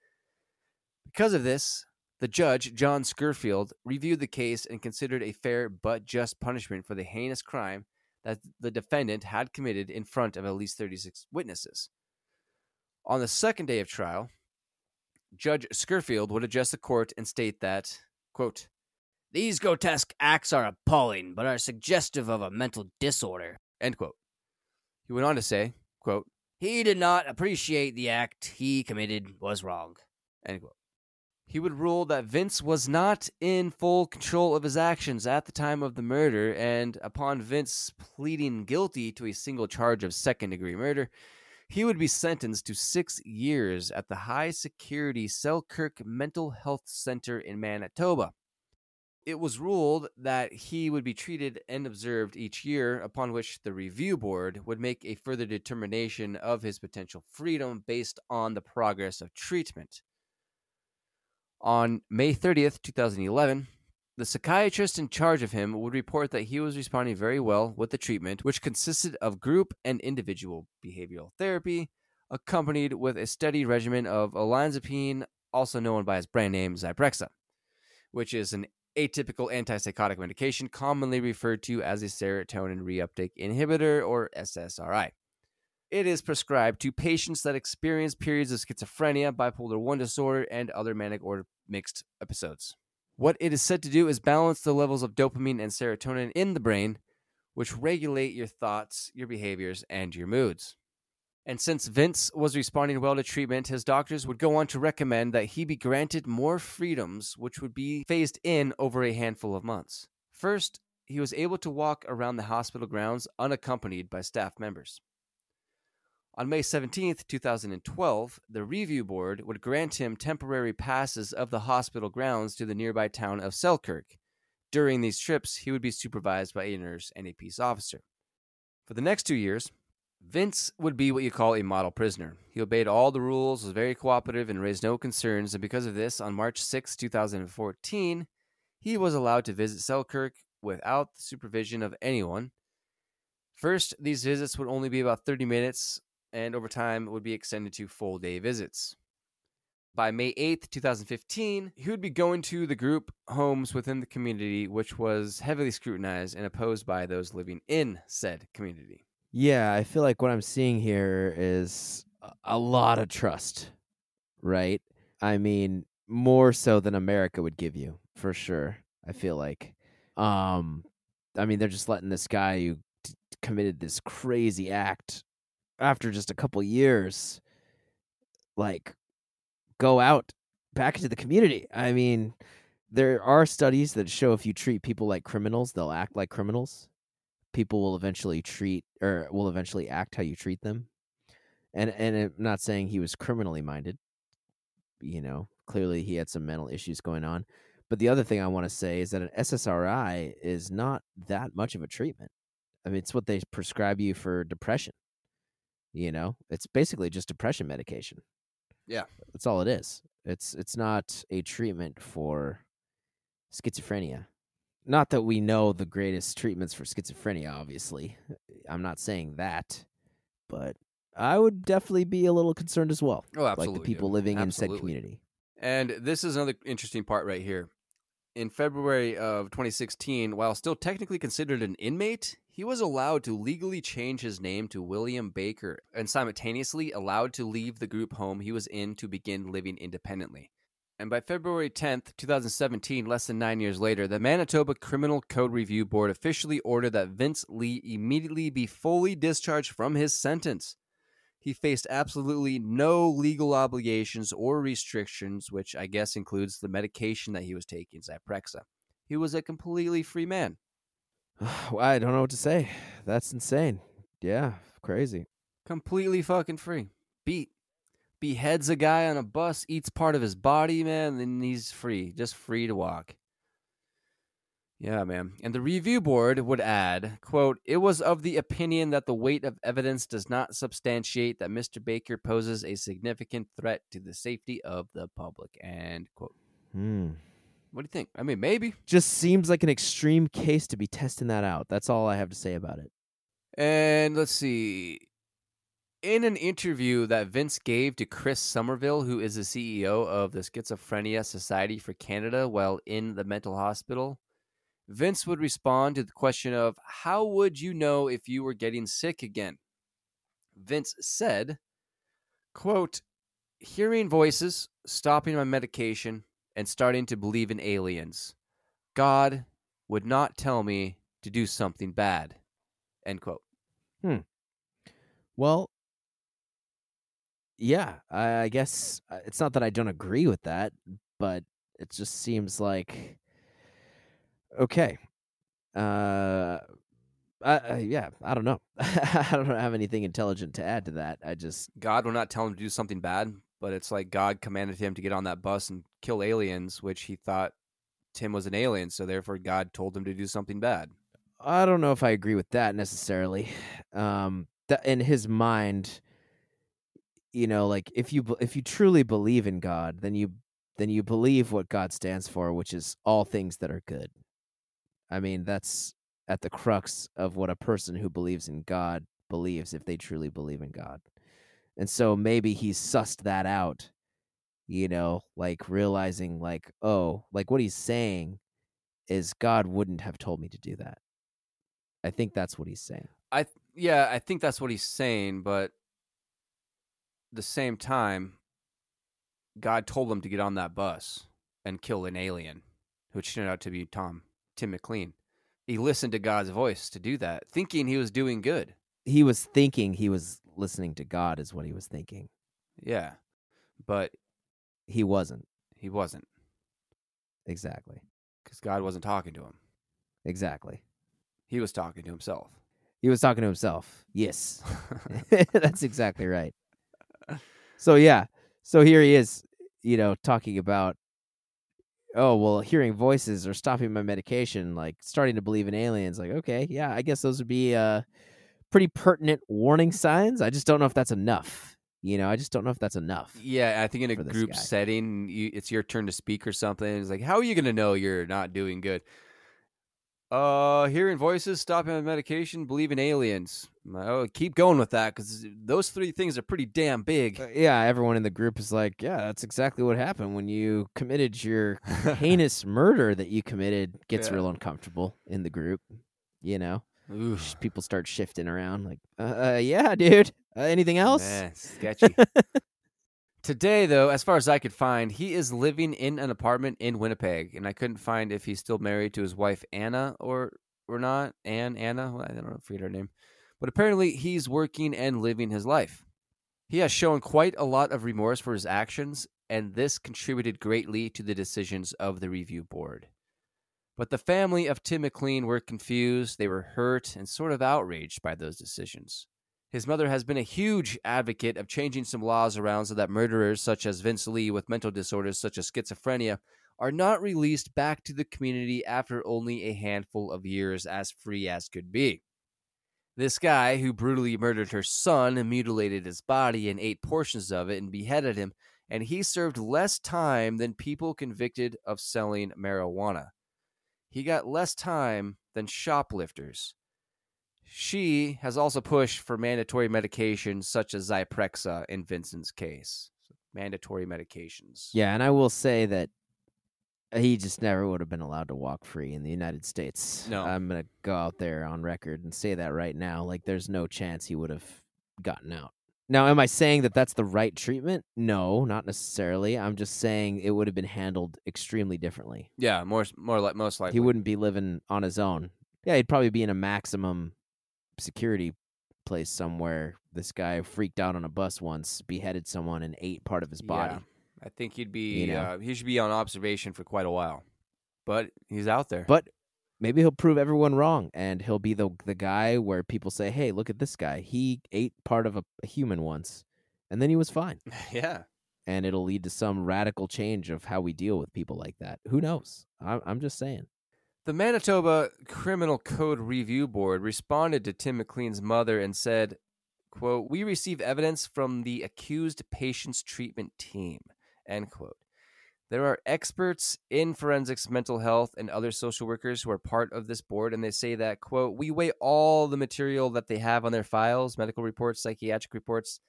because of this, the judge, John Scurfield, reviewed the case and considered a fair but just punishment for the heinous crime that the defendant had committed in front of at least 36 witnesses. On the second day of trial, Judge Scurfield would address the court and state that, quote, These grotesque acts are appalling, but are suggestive of a mental disorder, end quote. He went on to say, quote, He did not appreciate the act he committed was wrong, end quote. He would rule that Vince was not in full control of his actions at the time of the murder, and upon Vince pleading guilty to a single charge of second degree murder, he would be sentenced to six years at the high security Selkirk Mental Health Center in Manitoba. It was ruled that he would be treated and observed each year, upon which the review board would make a further determination of his potential freedom based on the progress of treatment. On May 30th, 2011, The psychiatrist in charge of him would report that he was responding very well with the treatment, which consisted of group and individual behavioral therapy, accompanied with a steady regimen of olanzapine, also known by its brand name Zyprexa, which is an atypical antipsychotic medication commonly referred to as a serotonin reuptake inhibitor or SSRI. It is prescribed to patients that experience periods of schizophrenia, bipolar 1 disorder, and other manic or mixed episodes. What it is said to do is balance the levels of dopamine and serotonin in the brain, which regulate your thoughts, your behaviors, and your moods. And since Vince was responding well to treatment, his doctors would go on to recommend that he be granted more freedoms, which would be phased in over a handful of months. First, he was able to walk around the hospital grounds unaccompanied by staff members. On May 17, 2012, the review board would grant him temporary passes of the hospital grounds to the nearby town of Selkirk. During these trips, he would be supervised by a nurse and a peace officer. For the next two years, Vince would be what you call a model prisoner. He obeyed all the rules, was very cooperative, and raised no concerns. And because of this, on March 6, 2014, he was allowed to visit Selkirk without the supervision of anyone. First, these visits would only be about 30 minutes, and over time it would be extended to full day visits. By May 8th, 2015, he would be going to the group homes within the community, which was heavily scrutinized and opposed by those living in said community. Yeah, I feel like what I'm seeing here is a- a lot of trust, right? I mean, more so than America would give you, for sure. I feel like. Um I mean, they're just letting this guy who t- committed this crazy act after just a couple years like go out back into the community. I mean, there are studies that show if you treat people like criminals, they'll act like criminals people will eventually treat or will eventually act how you treat them. And and I'm not saying he was criminally minded. You know, clearly he had some mental issues going on. But the other thing I want to say is that an SSRI is not that much of a treatment. I mean, it's what they prescribe you for depression. You know, it's basically just depression medication. Yeah. That's all it is. It's it's not a treatment for schizophrenia not that we know the greatest treatments for schizophrenia obviously i'm not saying that but i would definitely be a little concerned as well Oh, absolutely. like the people living in said community And this is another interesting part right here. In February of 2016, while still technically considered an inmate, he was allowed to legally change his name to William Baker and simultaneously allowed to leave the group home he was in to begin living independently. And by February 10th, 2017, less than nine years later, the Manitoba Criminal Code Review Board officially ordered that Vince Li immediately be fully discharged from his sentence. He faced absolutely no legal obligations or restrictions, which I guess includes the medication that he was taking, Zyprexa. He was a completely free man. Well, i don't know what to say that's insane yeah crazy Completely fucking free. Beat. Beheads a guy on a bus, eats part of his body, man, then he's free. Just free to walk. Yeah, man. And the review board would add, quote, it was of the opinion that the weight of evidence does not substantiate that Mr. Baker poses a significant threat to the safety of the public. End quote. hmm. What do you think? I mean, maybe. just seems like an extreme case to be testing that out that's all i have to say about it And let's see. In an interview that Vince gave to Chris Summerville, who is the CEO of the Schizophrenia Society for Canada while in the mental hospital, Vince would respond to the question of how would you know if you were getting sick again? Vince said, quote, hearing voices, stopping my medication, and starting to believe in aliens. God would not tell me to do something bad. End quote. Hmm. Well, yeah, I, guess uh, it's not that I don't agree with that, but it just seems like okay. Uh, I, yeah, I don't know. I don't have anything intelligent to add to that. I just God will not tell him to do something bad, but it's like God commanded him to get on that bus and kill aliens, which he thought Tim was an alien, so therefore God told him to do something bad. I don't know if I agree with that necessarily. Um, that in his mind, you know, like if you if you truly believe in God, then you then you believe what God stands for, which is all things that are good. I mean, that's at the crux of what a person who believes in God believes if they truly believe in God. And so maybe he sussed that out, you know, like realizing, like, oh, like what he's saying is God wouldn't have told me to do that. I think that's what he's saying. I yeah, I think that's what he's saying, but the same time, God told him to get on that bus and kill an alien, which turned out to be Tom Tim McLean. He listened to God's voice to do that, thinking he was doing good. He was thinking he was listening to God, is what he was thinking. Yeah, but He wasn't. he wasn't Exactly. because God wasn't talking to him. Exactly. He was talking to himself. He was talking to himself. Yes. That's exactly right. So yeah. So here he is, you know, talking about oh, well, hearing voices or stopping my medication, like starting to believe in aliens. Like, okay, yeah, I guess those would be uh pretty pertinent warning signs. I just don't know if that's enough. You know, I just don't know if that's enough. Yeah, I think in a group guy. setting, you, it's your turn to speak or something. It's like, how are you going to know you're not doing good? Uh, hearing voices, stopping medication, believe in aliens. Oh, keep going with that because those three things are pretty damn big. Uh, yeah, everyone in the group is like, yeah, that's exactly what happened when you committed your heinous murder that you committed gets Yeah. real uncomfortable in the group, you know? Oof, People start shifting around like, uh, uh yeah, dude. Uh, anything else? sketchy. Today, though, as far as I could find, he is living in an apartment in Winnipeg, and I couldn't find if he's still married to his wife Anna or or not. Ann, Anna, Well, I don't know, I forget her name, but apparently he's working and living his life. He has shown quite a lot of remorse for his actions, and this contributed greatly to the decisions of the review board. But the family of Tim McLean were confused, they were hurt, and sort of outraged by those decisions. His mother has been a huge advocate of changing some laws around so that murderers such as Vince Li with mental disorders such as schizophrenia are not released back to the community after only a handful of years as free as could be. This guy who brutally murdered her son and mutilated his body and ate portions of it and beheaded him, and he served less time than people convicted of selling marijuana. He got less time than shoplifters. She has also pushed for mandatory medications such as Zyprexa in Vincent's case. Mandatory medications. Yeah, and I will say that he just never would have been allowed to walk free in the United States. No. I'm going to go out there on record and say that right now. Like, there's no chance he would have gotten out. Now, am I saying that that's the right treatment? No, not necessarily. I'm just saying it would have been handled extremely differently. Yeah, more more like most likely. He wouldn't be living on his own. Yeah, he'd probably be in a maximum security place somewhere. This guy freaked out on a bus once, beheaded someone, and ate part of his body. Yeah. I think he'd be You know. uh, he should be on observation for quite a while. But he's out there. But maybe he'll prove everyone wrong, and he'll be the the guy where people say, "Hey, look at this guy. He ate part of a, a human once, and then he was fine." yeah. And it'll lead to some radical change of how we deal with people like that. Who knows? I'm, I'm just saying. The Manitoba Criminal Code Review Board responded to Tim McLean's mother and said, quote, We receive evidence from the accused patient's treatment team, end quote. There are experts in forensics, mental health, and other social workers who are part of this board, and they say that, quote, we weigh all the material that they have on their files, medical reports, psychiatric reports,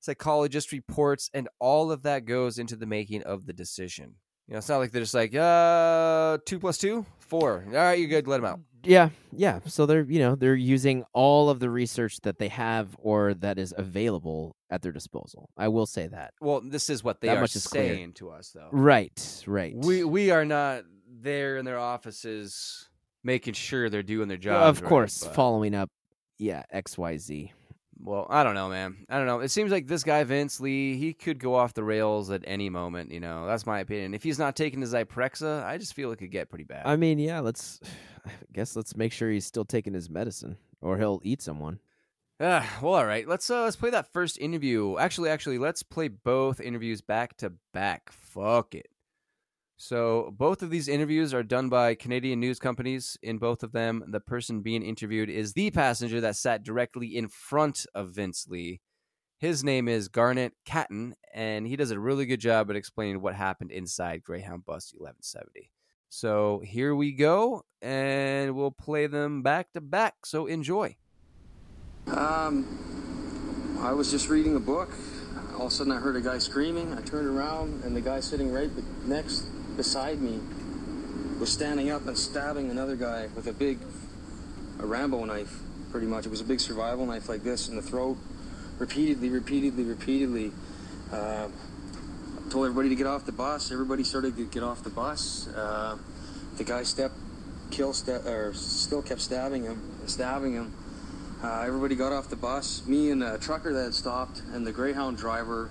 psychologist reports, and all of that goes into the making of the decision. You know, it's not like they're just like, uh, two plus two, four. All right, you're good. Let them out. Yeah, yeah. So they're you know they're using all of the research that they have or that is available at their disposal. I will say that. Well, this is what they That are is clear. saying to us, though. Right, right. We we are not there in their offices making sure they're doing their job. of course following up. Yeah, X Y Z. Well, I don't know, man. I don't know. It seems like this guy Vince Li, he could go off the rails at any moment. You know, that's my opinion. If he's not taking his Zyprexa, I just feel it could get pretty bad. I mean, yeah. Let's. I guess let's make sure he's still taking his medicine, or he'll eat someone. Ah, well, all right. Let's uh let's play that first interview. Actually, actually, let's play both interviews back to back. Fuck it. So both of these interviews are done by Canadian news companies. In both of them, the person being interviewed is the passenger that sat directly in front of Vince Li. His name is Garnet Caton, and he does a really good job at explaining what happened inside Greyhound Bus 1170. So here we go, and we'll play them back to back. So enjoy. Um, I was just reading a book. All of a sudden, I heard a guy screaming. I turned around, and the guy sitting right next beside me was standing up and stabbing another guy with a big, a Rambo knife, pretty much. It was a big survival knife like this in the throat, repeatedly, repeatedly, repeatedly. Uh, told everybody to get off the bus. Everybody started to get off the bus. Uh, the guy stepped, kill, ste- or still kept stabbing him, stabbing him. Uh, everybody got off the bus. Me and a trucker that had stopped, and the Greyhound driver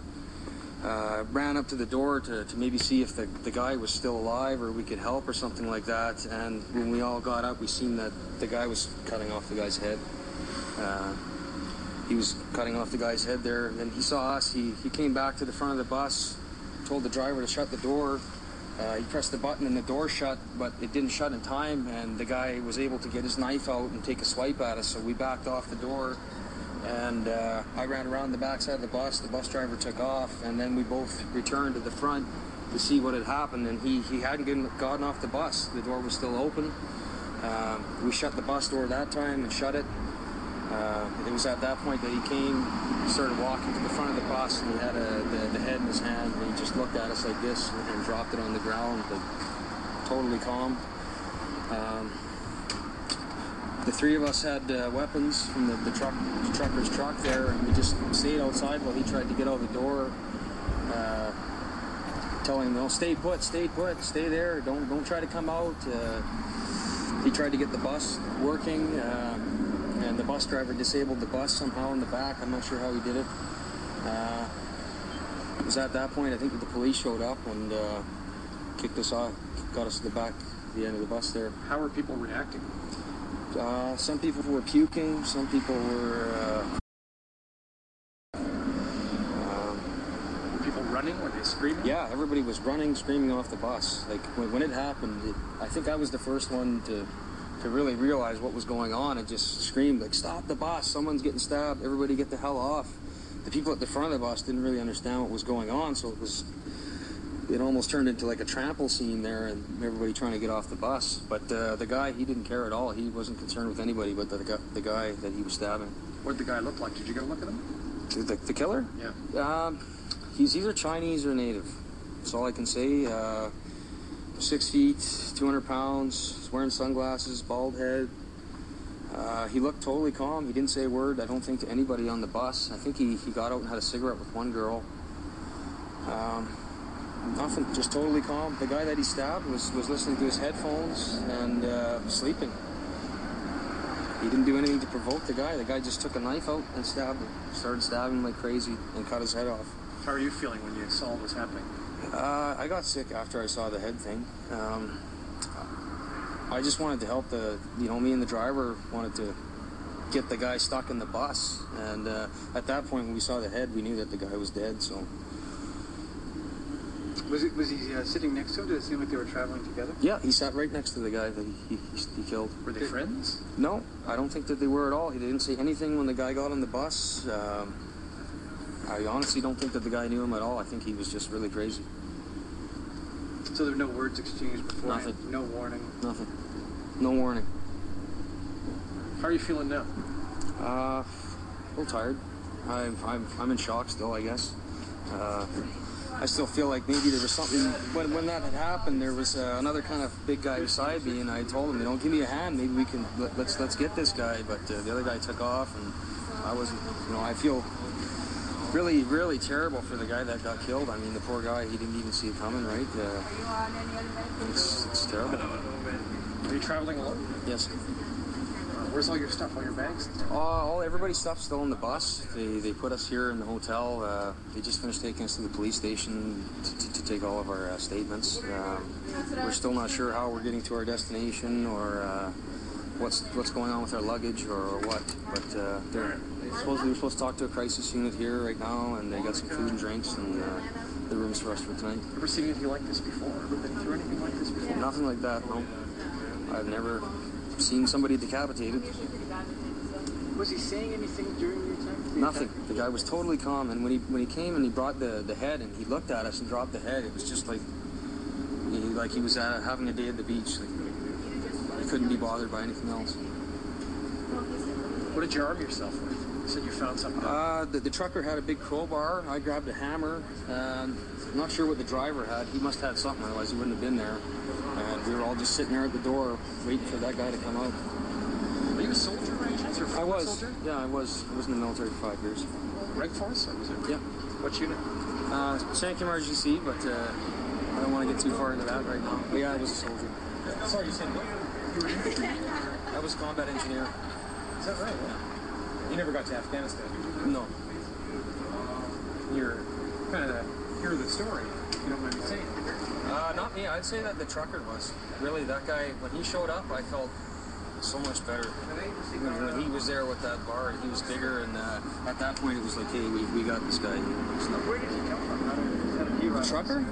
uh, ran up to the door to, to maybe see if the, the guy was still alive or we could help or something like that. And when we all got up, we seen that the guy was cutting off the guy's head. Uh, he was cutting off the guy's head there. And then he saw us. He, he came back to the front of the bus, told the driver to shut the door. Uh, he pressed the button and the door shut, but it didn't shut in time. And the guy was able to get his knife out and take a swipe at us. So we backed off the door. And uh, I ran around the backside of the bus. The bus driver took off, and then we both returned to the front to see what had happened. And he, he hadn't gotten, gotten off the bus. The door was still open. Um, we shut the bus door that time and shut it. Uh, it was at that point that he came, started walking to the front of the bus, and he had a, the, the head in his hand, and he just looked at us like this and, dropped it on the ground, totally calm. Um, the three of us had uh, weapons from the, the truck, the trucker's truck there, and we just stayed outside while he tried to get out the door. Uh, telling him, "No, stay put, stay put, stay there. Don't don't try to come out." Uh, he tried to get the bus working, uh, and the bus driver disabled the bus somehow in the back. I'm not sure how he did it. Uh, it was at that point I think that the police showed up and uh, kicked us off, got us to the back, the end of the bus there. How are people reacting? Uh, some people were puking. Some people were. Uh, um, Were people running? Were they screaming? yeah, everybody was running, screaming off the bus. Like when, when it happened, it, I think I was the first one to to really realize what was going on and just screamed like, "Stop the bus! Someone's getting stabbed! Everybody get the hell off!" The people at the front of the bus didn't really understand what was going on, so it was. It almost turned into like a trample scene there, and everybody trying to get off the bus. But uh, the guy, he didn't care at all. He wasn't concerned with anybody but the, the, guy, the guy that he was stabbing. What did the guy look like? Did you get a look at him? The, the killer? Yeah. Um, he's either Chinese or native. That's all I can say. Uh, six feet, 200 pounds, he's wearing sunglasses, bald head. Uh, he looked totally calm. He didn't say a word, I don't think, to anybody on the bus. I think he, he got out and had a cigarette with one girl. Um, nothing, just totally calm. The guy that he stabbed was, was listening to his headphones and uh, sleeping. He didn't do anything to provoke the guy. The guy just took a knife out and stabbed him. Started stabbing him like crazy and cut his head off. How are you feeling when you saw what was happening? Uh, I got sick after I saw the head thing. Um, I just wanted to help the, you know, me and the driver wanted to get the guy stuck in the bus. And uh, at that point, when we saw the head, we knew that the guy was dead. So Was it was he uh, sitting next to him? Did it seem like they were traveling together? yeah, he sat right next to the guy that he, he, he killed. Were they friends? No, I don't think that they were at all. He didn't say anything when the guy got on the bus. Um, I honestly don't think that the guy knew him at all. I think he was just really crazy. So there were no words exchanged before. Nothing. No warning. Nothing. No warning. How are you feeling now? Uh, a little tired. I'm, I'm, I'm in shock still, I guess. Uh, I still feel like maybe there was something when, when that had happened. There was uh, another kind of big guy beside me, and I told him, you know, give me a hand. Maybe we can let, let's let's get this guy. But uh, the other guy took off, and I wasn't. You know, I feel really really terrible for the guy that got killed. I mean, the poor guy. He didn't even see it coming, right? Uh, it's it's terrible. Are you traveling alone? Yes. Where's all your stuff? All your bags? Uh, all everybody's stuff's still in the bus. They, they put us here in the hotel. Uh, they just finished taking us to the police station to, to, to take all of our uh, statements. Um, we're still not sure how we're getting to our destination or uh, what's what's going on with our luggage or, or what. But uh, they're supposed we're supposed to talk to a crisis unit here right now, and they got some food and drinks and uh, the rooms for us for tonight. Ever seen anything like this before? Ever been through anything like this before? Nothing like that. No, I've never seen somebody decapitated. Was he saying anything during your time? Nothing. The guy was totally calm, and when he when he came and he brought the, the head and he looked at us and dropped the head, it was just like he, like he was uh, having a day at the beach. Like he couldn't be bothered by anything else. What did you arm yourself with? You said you found something. Uh, the, the trucker had a big crowbar. I grabbed a hammer. And I'm not sure what the driver had. He must have had something, otherwise he wouldn't have been there. We were all just sitting there at the door waiting for that guy to come out. Are you a soldier by any chance? Or a I was. soldier? Yeah, I was. I was in the military for five years. Right force? Or was it? Yeah. What unit? Uh, Sankum RGC, but uh, I don't want to get too far into that right now. But yeah, I was a soldier. Sorry, you said what? You were an infantry? I was a combat engineer. Is that right? Yeah. You never got to Afghanistan. No. You're kind of the hero of the story, if you don't mind me saying. Uh, not me. I'd say that the trucker was. Really, that guy, when he showed up, I felt so much better. When, when he was there with that bar, he was bigger, and uh, at that point, it was like, hey, we, we got this guy. Where did he come from? How did, how did he run? The trucker?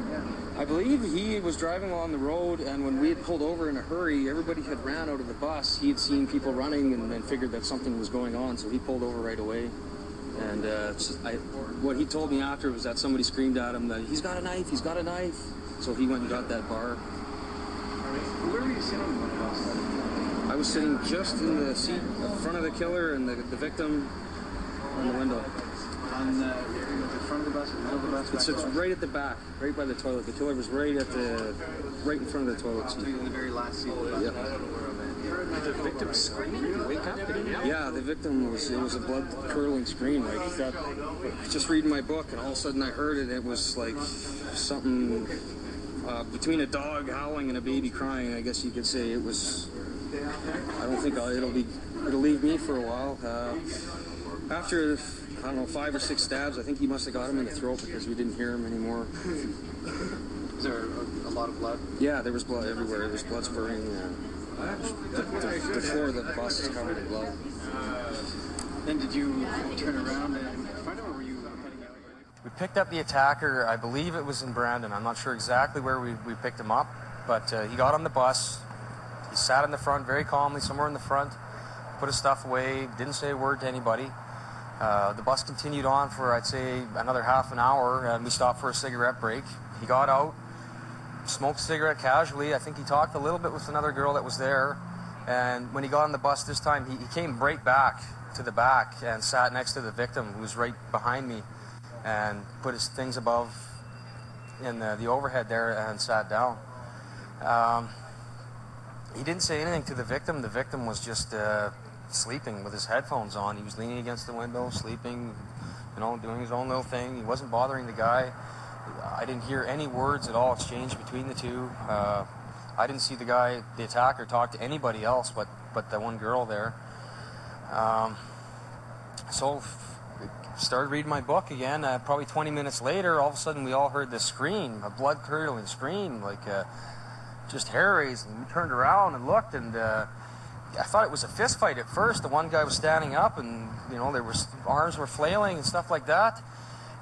I believe he was driving along the road, and when we had pulled over in a hurry, everybody had ran out of the bus. He had seen people running and, and figured that something was going on, so he pulled over right away. And uh, I, what he told me after was that somebody screamed at him that he's got a knife, he's got a knife. So he went and got that bar. Where were you sitting when it all started? I was sitting just in the seat in front of the killer and the, the victim on the window. On the, the front of the bus, the middle of the bus? It sits right at the back, right by the toilet. The killer was right at the, right in front of the toilet seat. In the very last seat of the. Yep. Did the victim scream? Did he wake up? Did he? Yeah, the victim was it was a blood curdling scream like that. Just reading my book, and all of a sudden I heard it. It was like something uh, between a dog howling and a baby crying. I guess you could say it was. I don't think I'll, it'll be it'll leave me for a while. Uh, after I don't know five or six stabs, I think he must have got him in the throat because we didn't hear him anymore. Is there a, a lot of blood? Yeah, there was blood everywhere. There was blood spurting. Uh, the, the, the floor of the bus is covered in blood. Then did you turn around and find him, or were you heading out? We picked up the attacker, I believe it was in Brandon. I'm not sure exactly where we, we picked him up, but uh, he got on the bus. He sat in the front very calmly, somewhere in the front, put his stuff away, didn't say a word to anybody. Uh, the bus continued on for, I'd say, another half an hour, and we stopped for a cigarette break. He got out, smoked a cigarette casually. I think he talked a little bit with another girl that was there. And when he got on the bus this time, he, he came right back to the back and sat next to the victim, who was right behind me, and put his things above in the, the overhead there and sat down. Um, he didn't say anything to the victim. The victim was just uh, sleeping with his headphones on. He was leaning against the window, sleeping, you know, doing his own little thing. He wasn't bothering the guy. I didn't hear any words at all exchanged between the two. Uh, I didn't see the guy, the attacker, talk to anybody else but, but the one girl there. Um, so started reading my book again. Uh, probably 20 minutes later, all of a sudden we all heard this scream, a blood curdling scream, like uh, just hair raising. We turned around and looked, and uh, I thought it was a fist fight at first. The one guy was standing up, and you know there was arms were flailing and stuff like that.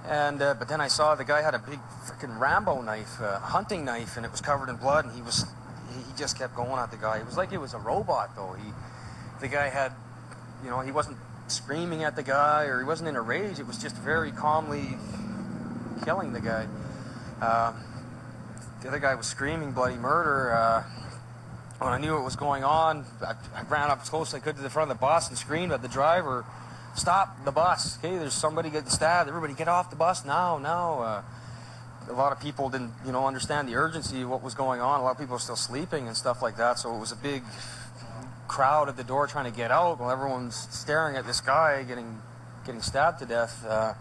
And uh, but then I saw the guy had a big freaking Rambo knife, uh, hunting knife, and it was covered in blood. And he was he he just kept going at the guy. It was like it was a robot, though. He the guy had, you know, he wasn't screaming at the guy or he wasn't in a rage. It was just very calmly killing the guy. Um, the other guy was screaming bloody murder. Uh, when I knew what was going on, I, I ran up as close as I could to the front of the bus and screamed at the driver, "Stop the bus! Hey, there's somebody getting stabbed. Everybody, get off the bus now! Now!" Uh, a lot of people didn't, you know, understand the urgency of what was going on. A lot of people were still sleeping and stuff like that. So it was a big crowd at the door trying to get out while everyone's staring at this guy getting getting stabbed to death. Uh,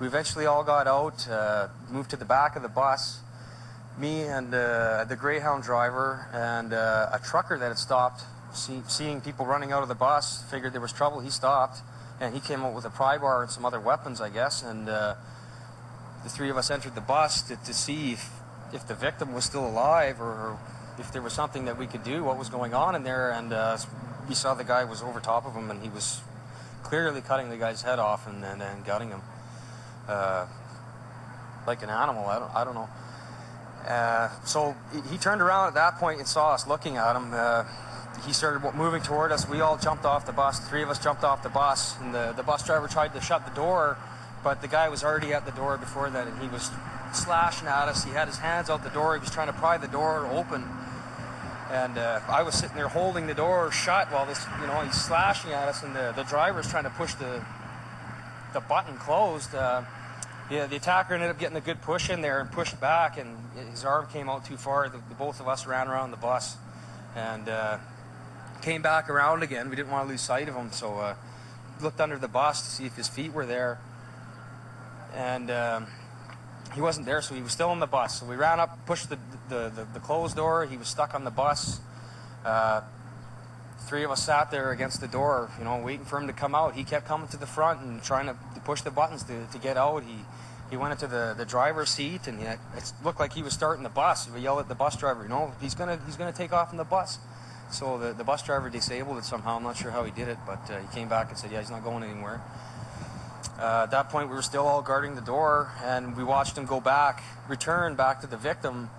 we eventually all got out, uh, moved to the back of the bus. Me and uh, the Greyhound driver and uh, a trucker that had stopped, see, seeing people running out of the bus, figured there was trouble. He stopped, and he came out with a pry bar and some other weapons, I guess. And uh, the three of us entered the bus to, to see if, if the victim was still alive or if there was something that we could do, what was going on in there. And uh, we saw the guy was over top of him, and he was clearly cutting the guy's head off and, and, and gutting him uh, like an animal. I don't, I don't know. Uh, so he- he turned around at that point and saw us looking at him. Uh, he started moving toward us. We all jumped off the bus. Three of us jumped off the bus, and the, the bus driver tried to shut the door, but the guy was already at the door before that, and he was slashing at us. He had his hands out the door. He was trying to pry the door open, and uh, I was sitting there holding the door shut while this, you know, he's slashing at us, and the, the driver's trying to push the the button closed. Uh, yeah, the attacker ended up getting a good push in there and pushed back, and his arm came out too far. The, the both of us ran around the bus, and uh, came back around again. We didn't want to lose sight of him, so uh, looked under the bus to see if his feet were there, and um, he wasn't there. So he was still on the bus. So we ran up, pushed the the, the, the closed door. He was stuck on the bus. Uh, three of us sat there against the door, you know, waiting for him to come out. He kept coming to the front and trying to, to push the buttons to, to get out. He he went into the, the driver's seat and he, it looked like he was starting the bus. We yelled at the bus driver, you know, he's gonna he's gonna take off in the bus. So the, the bus driver disabled it somehow. I'm not sure how he did it, but uh, he came back and said, yeah, he's not going anywhere. Uh, at that point, we were still all guarding the door, and we watched him go back, return back to the victim.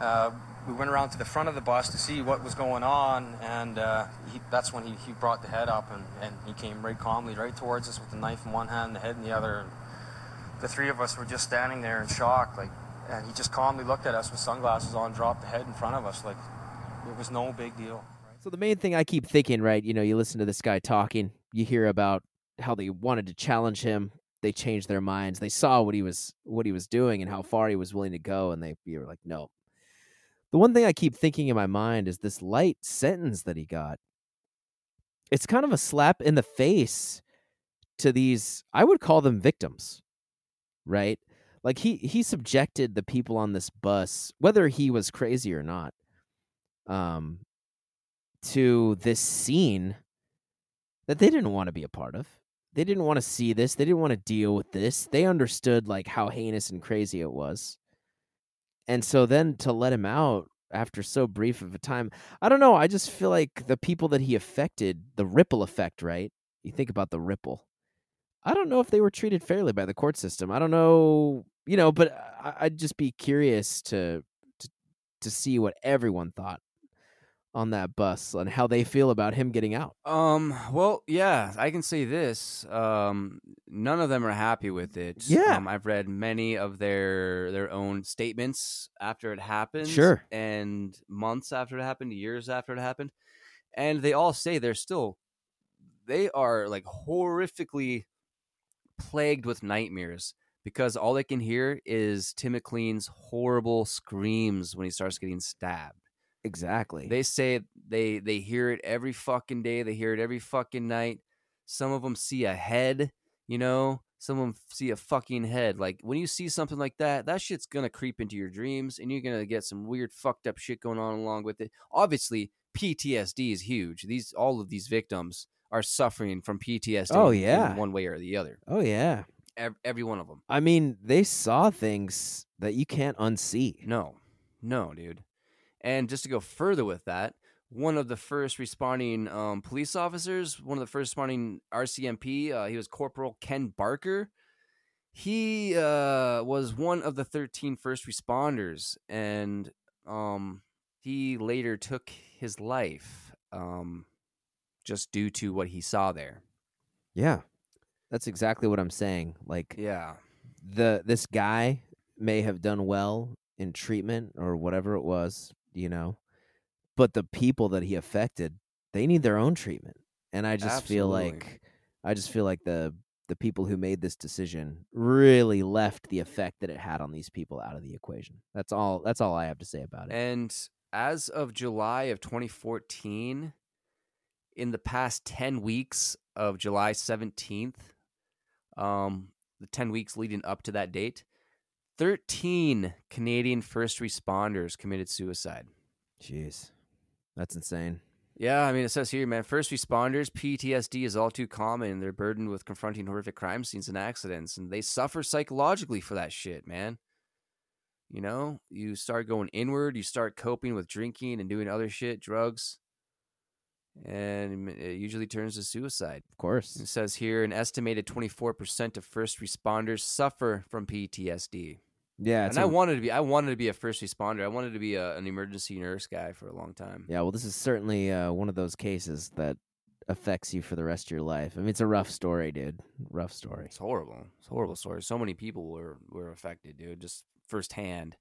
Uh, we went around to the front of the bus to see what was going on, and uh, he, that's when he, he brought the head up, and, and he came right calmly right towards us with the knife in one hand, the head in the other. And the three of us were just standing there in shock, like, and he just calmly looked at us with sunglasses on, dropped the head in front of us, like it was no big deal. So the main thing I keep thinking, right? You know, you listen to this guy talking, you hear about how they wanted to challenge him. They changed their minds. They saw what he was what he was doing and how far he was willing to go, and they you were like, no. The one thing I keep thinking in my mind is this light sentence that he got. It's kind of a slap in the face to these. I would call them victims, right? Like he he subjected the people on this bus, whether he was crazy or not, um, to this scene that they didn't want to be a part of. They didn't want to see this. They didn't want to deal with this. They understood like how heinous and crazy it was. And so then to let him out after so brief of a time, I don't know. I just feel like the people that he affected, the ripple effect, right? You think about the ripple. I don't know if they were treated fairly by the court system. I don't know, you know, but I'd just be curious to to, to see what everyone thought on that bus and how they feel about him getting out. Um. Well, yeah, I can say this. Um, none of them are happy with it. Yeah. Um, I've read many of their their own statements after it happened. Sure. And months after it happened, years after it happened, and they all say they're still, they are like horrifically plagued with nightmares because all they can hear is Tim McLean's horrible screams when he starts getting stabbed. Exactly. They say they they hear it every fucking day. They hear it every fucking night. Some of them see a head, you know. Some of them see a fucking head. Like when you see something like that, that shit's gonna creep into your dreams, and you're gonna get some weird fucked up shit going on along with it. Obviously, PTSD is huge. These all of these victims are suffering from PTSD. Oh, in yeah. one way or the other. oh yeah. Every, every one of them. I mean, they saw things that you can't unsee. No, no, dude. And just to go further with that, one of the first responding um, police officers, one of the first responding RCMP, uh, he was Corporal Ken Barker. He uh, was one of the 13 first responders, and um, he later took his life um, just due to what he saw there. Yeah. That's exactly what I'm saying. Like Yeah. the this guy may have done well in treatment or whatever it was, you know, but the people that he affected, they need their own treatment. And I just feel like I just feel like the the people who made this decision really left the effect that it had on these people out of the equation. That's all that's all I have to say about it. And as of July of 2014, in the past 10 weeks of July 17th, um, the 10 weeks leading up to that date, 13 Canadian first responders committed suicide. Jeez. That's insane. Yeah, I mean, it says here, man, first responders, PTSD is all too common. They're burdened with confronting horrific crime scenes and accidents, and they suffer psychologically for that shit, man. You know, you start going inward, you start coping with drinking and doing other shit, drugs, and it usually turns to suicide. Of course. It says here an estimated 24% of first responders suffer from PTSD. Yeah, and I a- wanted to be. I wanted to be a first responder. I wanted to be a, an emergency nurse guy for a long time. yeah. Well, this is certainly uh, one of those cases that affects you for the rest of your life. I mean, it's a rough story, dude. Rough story. It's horrible. It's a horrible story. So many people were were affected, dude, just firsthand.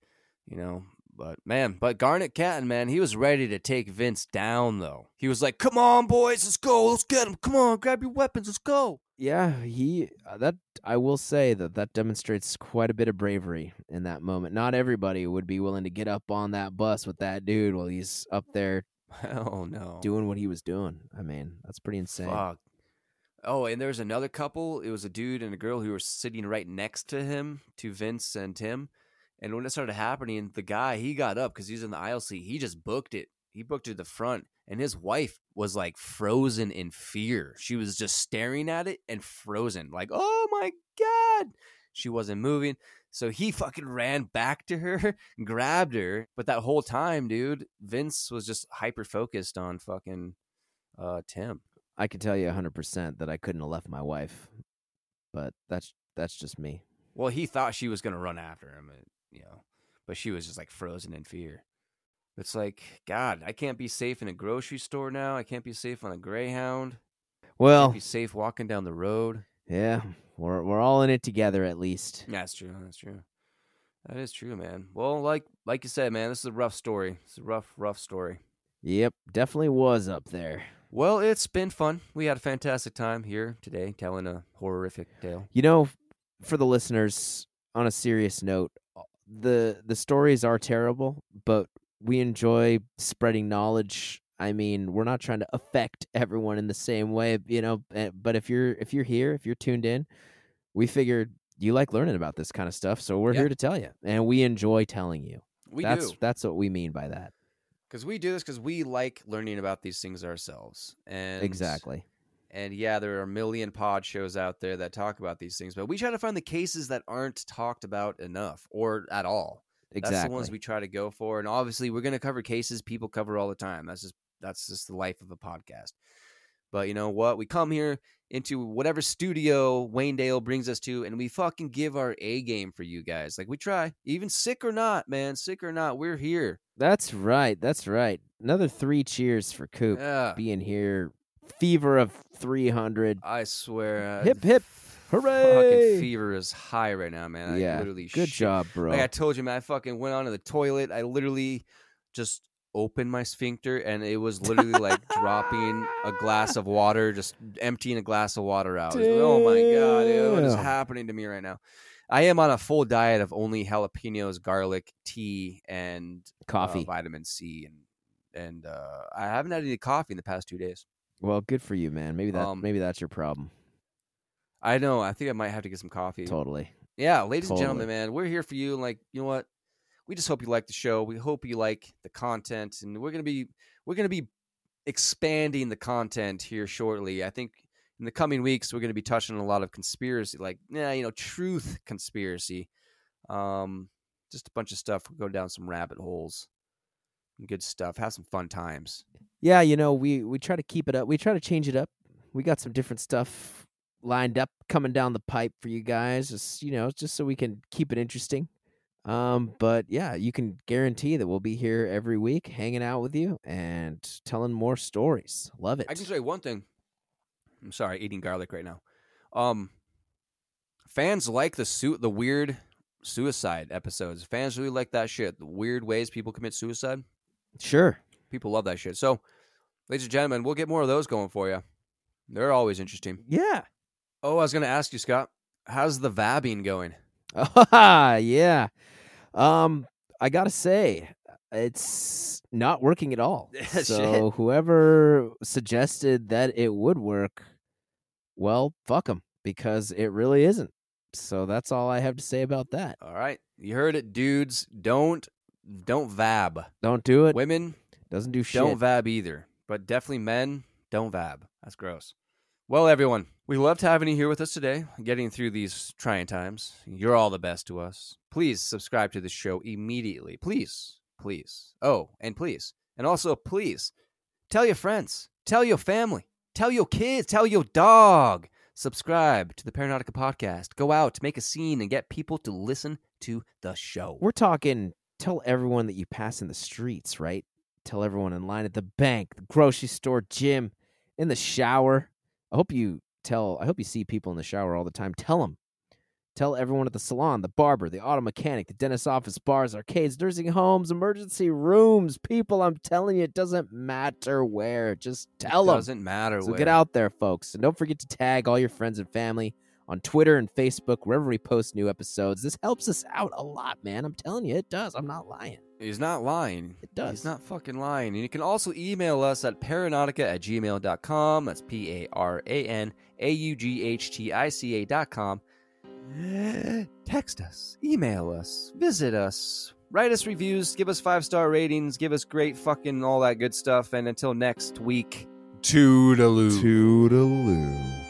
You know, but man, but Garnet Caton, man, he was ready to take Vince down, though. He was like, "Come on, boys, let's go, let's get him. Come on, grab your weapons, let's go." Yeah, he uh, that I will say that that demonstrates quite a bit of bravery in that moment. Not everybody would be willing to get up on that bus with that dude while he's up there Oh no, doing what he was doing. I mean, that's pretty insane. Fuck. Oh, and there's another couple. It was a dude and a girl who were sitting right next to him, to Vince and Tim. And when it started happening, the guy he got up because he's in the aisle seat. He just booked it. He booked it to the front, and his wife was like frozen in fear. She was just staring at it and frozen, like, "Oh my god!" She wasn't moving. So he fucking ran back to her, grabbed her. But that whole time, dude, Vince was just hyper focused on fucking uh, Tim. I can tell you 100% that I couldn't have left my wife. But that's that's just me. Well, he thought she was gonna run after him, and, you know, but she was just like frozen in fear. It's like, God, I can't be safe in a grocery store now. I can't be safe on a Greyhound. Well, Can't be safe walking down the road. yeah, we're we're all in it together at least. That's true. That's true. That is true, man. Well, like like you said, man, this is a rough story. It's a rough, rough story. Yep, definitely was up there. Well, it's been fun. We had a fantastic time here today telling a horrific tale. You know, for the listeners, on a serious note, the the stories are terrible, but we enjoy spreading knowledge. I mean, we're not trying to affect everyone in the same way, you know. eh, But if you're if you're here, if you're tuned in, we figured you like learning about this kind of stuff, so we're Yeah. here to tell you, and we enjoy telling you. We that's do. that's what we mean by that. Because we do this because we like learning about these things ourselves. And exactly. And yeah, there are a million pod shows out there that talk about these things, but we try to find the cases that aren't talked about enough or at all. Exactly. That's the ones we try to go for. And obviously, we're going to cover cases people cover all the time. That's just that's just the life of a podcast. But you know what? We come here into whatever studio Wayne Dale brings us to, and we fucking give our A game for you guys. Like we try, even sick or not, man, sick or not, we're here. That's right. That's right. Another three cheers for Coop Yeah, being here. Fever of three hundred. I swear. uh, Hip, hip. Fucking Hooray! fever is high right now, man. I yeah. literally Good shit- job, bro. Like I told you, man, I fucking went onto the toilet. I literally just opened my sphincter and it was literally like dropping a glass of water, just emptying a glass of water out. Oh my god, what is happening to me right now? I am on a full diet of only jalapenos, garlic, tea, and uh, Coffee. vitamin C, and and uh, I haven't had any coffee in the past two days. Well, good for you, man. Maybe that. Um, maybe that's your problem. I know. I think I might have to get some coffee. Totally. Yeah, ladies and gentlemen, man, we're here for you. Like, you know what? We just hope you like the show. We hope you like the content, and we're gonna be we're gonna be expanding the content here shortly. I think in the coming weeks we're gonna be touching on a lot of conspiracy, like yeah, you know, truth conspiracy. Um, just a bunch of stuff. We'll go down some rabbit holes. Good stuff. Have some fun times. Yeah, you know, we we try to keep it up. We try to change it up. We got some different stuff lined up coming down the pipe for you guys. Just you know, just so we can keep it interesting. Um, but yeah, you can guarantee that we'll be here every week, hanging out with you and telling more stories. Love it. I can say one thing. I'm sorry, eating garlic right now. Um, fans like the suit, the weird suicide episodes. Fans really like that shit. The weird ways people commit suicide. Sure. People love that shit. So, ladies and gentlemen, we'll get more of those going for you. They're always interesting. Yeah. Oh, I was going to ask you, Scott, how's the vabbing going? Ah, yeah. Um, I gotta say, it's not working at all. So whoever suggested that it would work, well, fuck them because it really isn't. So that's all I have to say about that. All right, you heard it, dudes. Don't don't vab. Don't do it. Women, Doesn't do shit. Don't vab either, but definitely men don't vab. That's gross. Well, everyone, we loved having you here with us today, getting through these trying times. You're all the best to us. Please subscribe to the show immediately. Please, please. Oh, and please. And also, please tell your friends, tell your family, tell your kids, tell your dog. Subscribe to the Paranaughtica podcast. Go out, make a scene, and get people to listen to the show. We're talking tell everyone that you pass in the streets, right? Tell everyone in line at the bank, the grocery store, gym, in the shower. I hope you tell I hope you see people in the shower all the time. Tell them. Tell everyone at the salon, the barber, the auto mechanic, the dentist's office, bars, arcades, nursing homes, emergency rooms. People, I'm telling you, it doesn't matter where. Just tell them. Doesn't matter. So where. get out there, folks. And don't forget to tag all your friends and family on Twitter and Facebook, wherever we post new episodes. This helps us out a lot, man. I'm telling you, it does. I'm not lying. He's not lying. It does. He's not fucking lying. And you can also email us at paranaughtica at gmail.com. That's P A R A N A U G H T I C A dot com. Text us, email us, visit us, write us reviews, give us five star ratings, give us great fucking all that good stuff. And until next week, toodaloo. Toodaloo.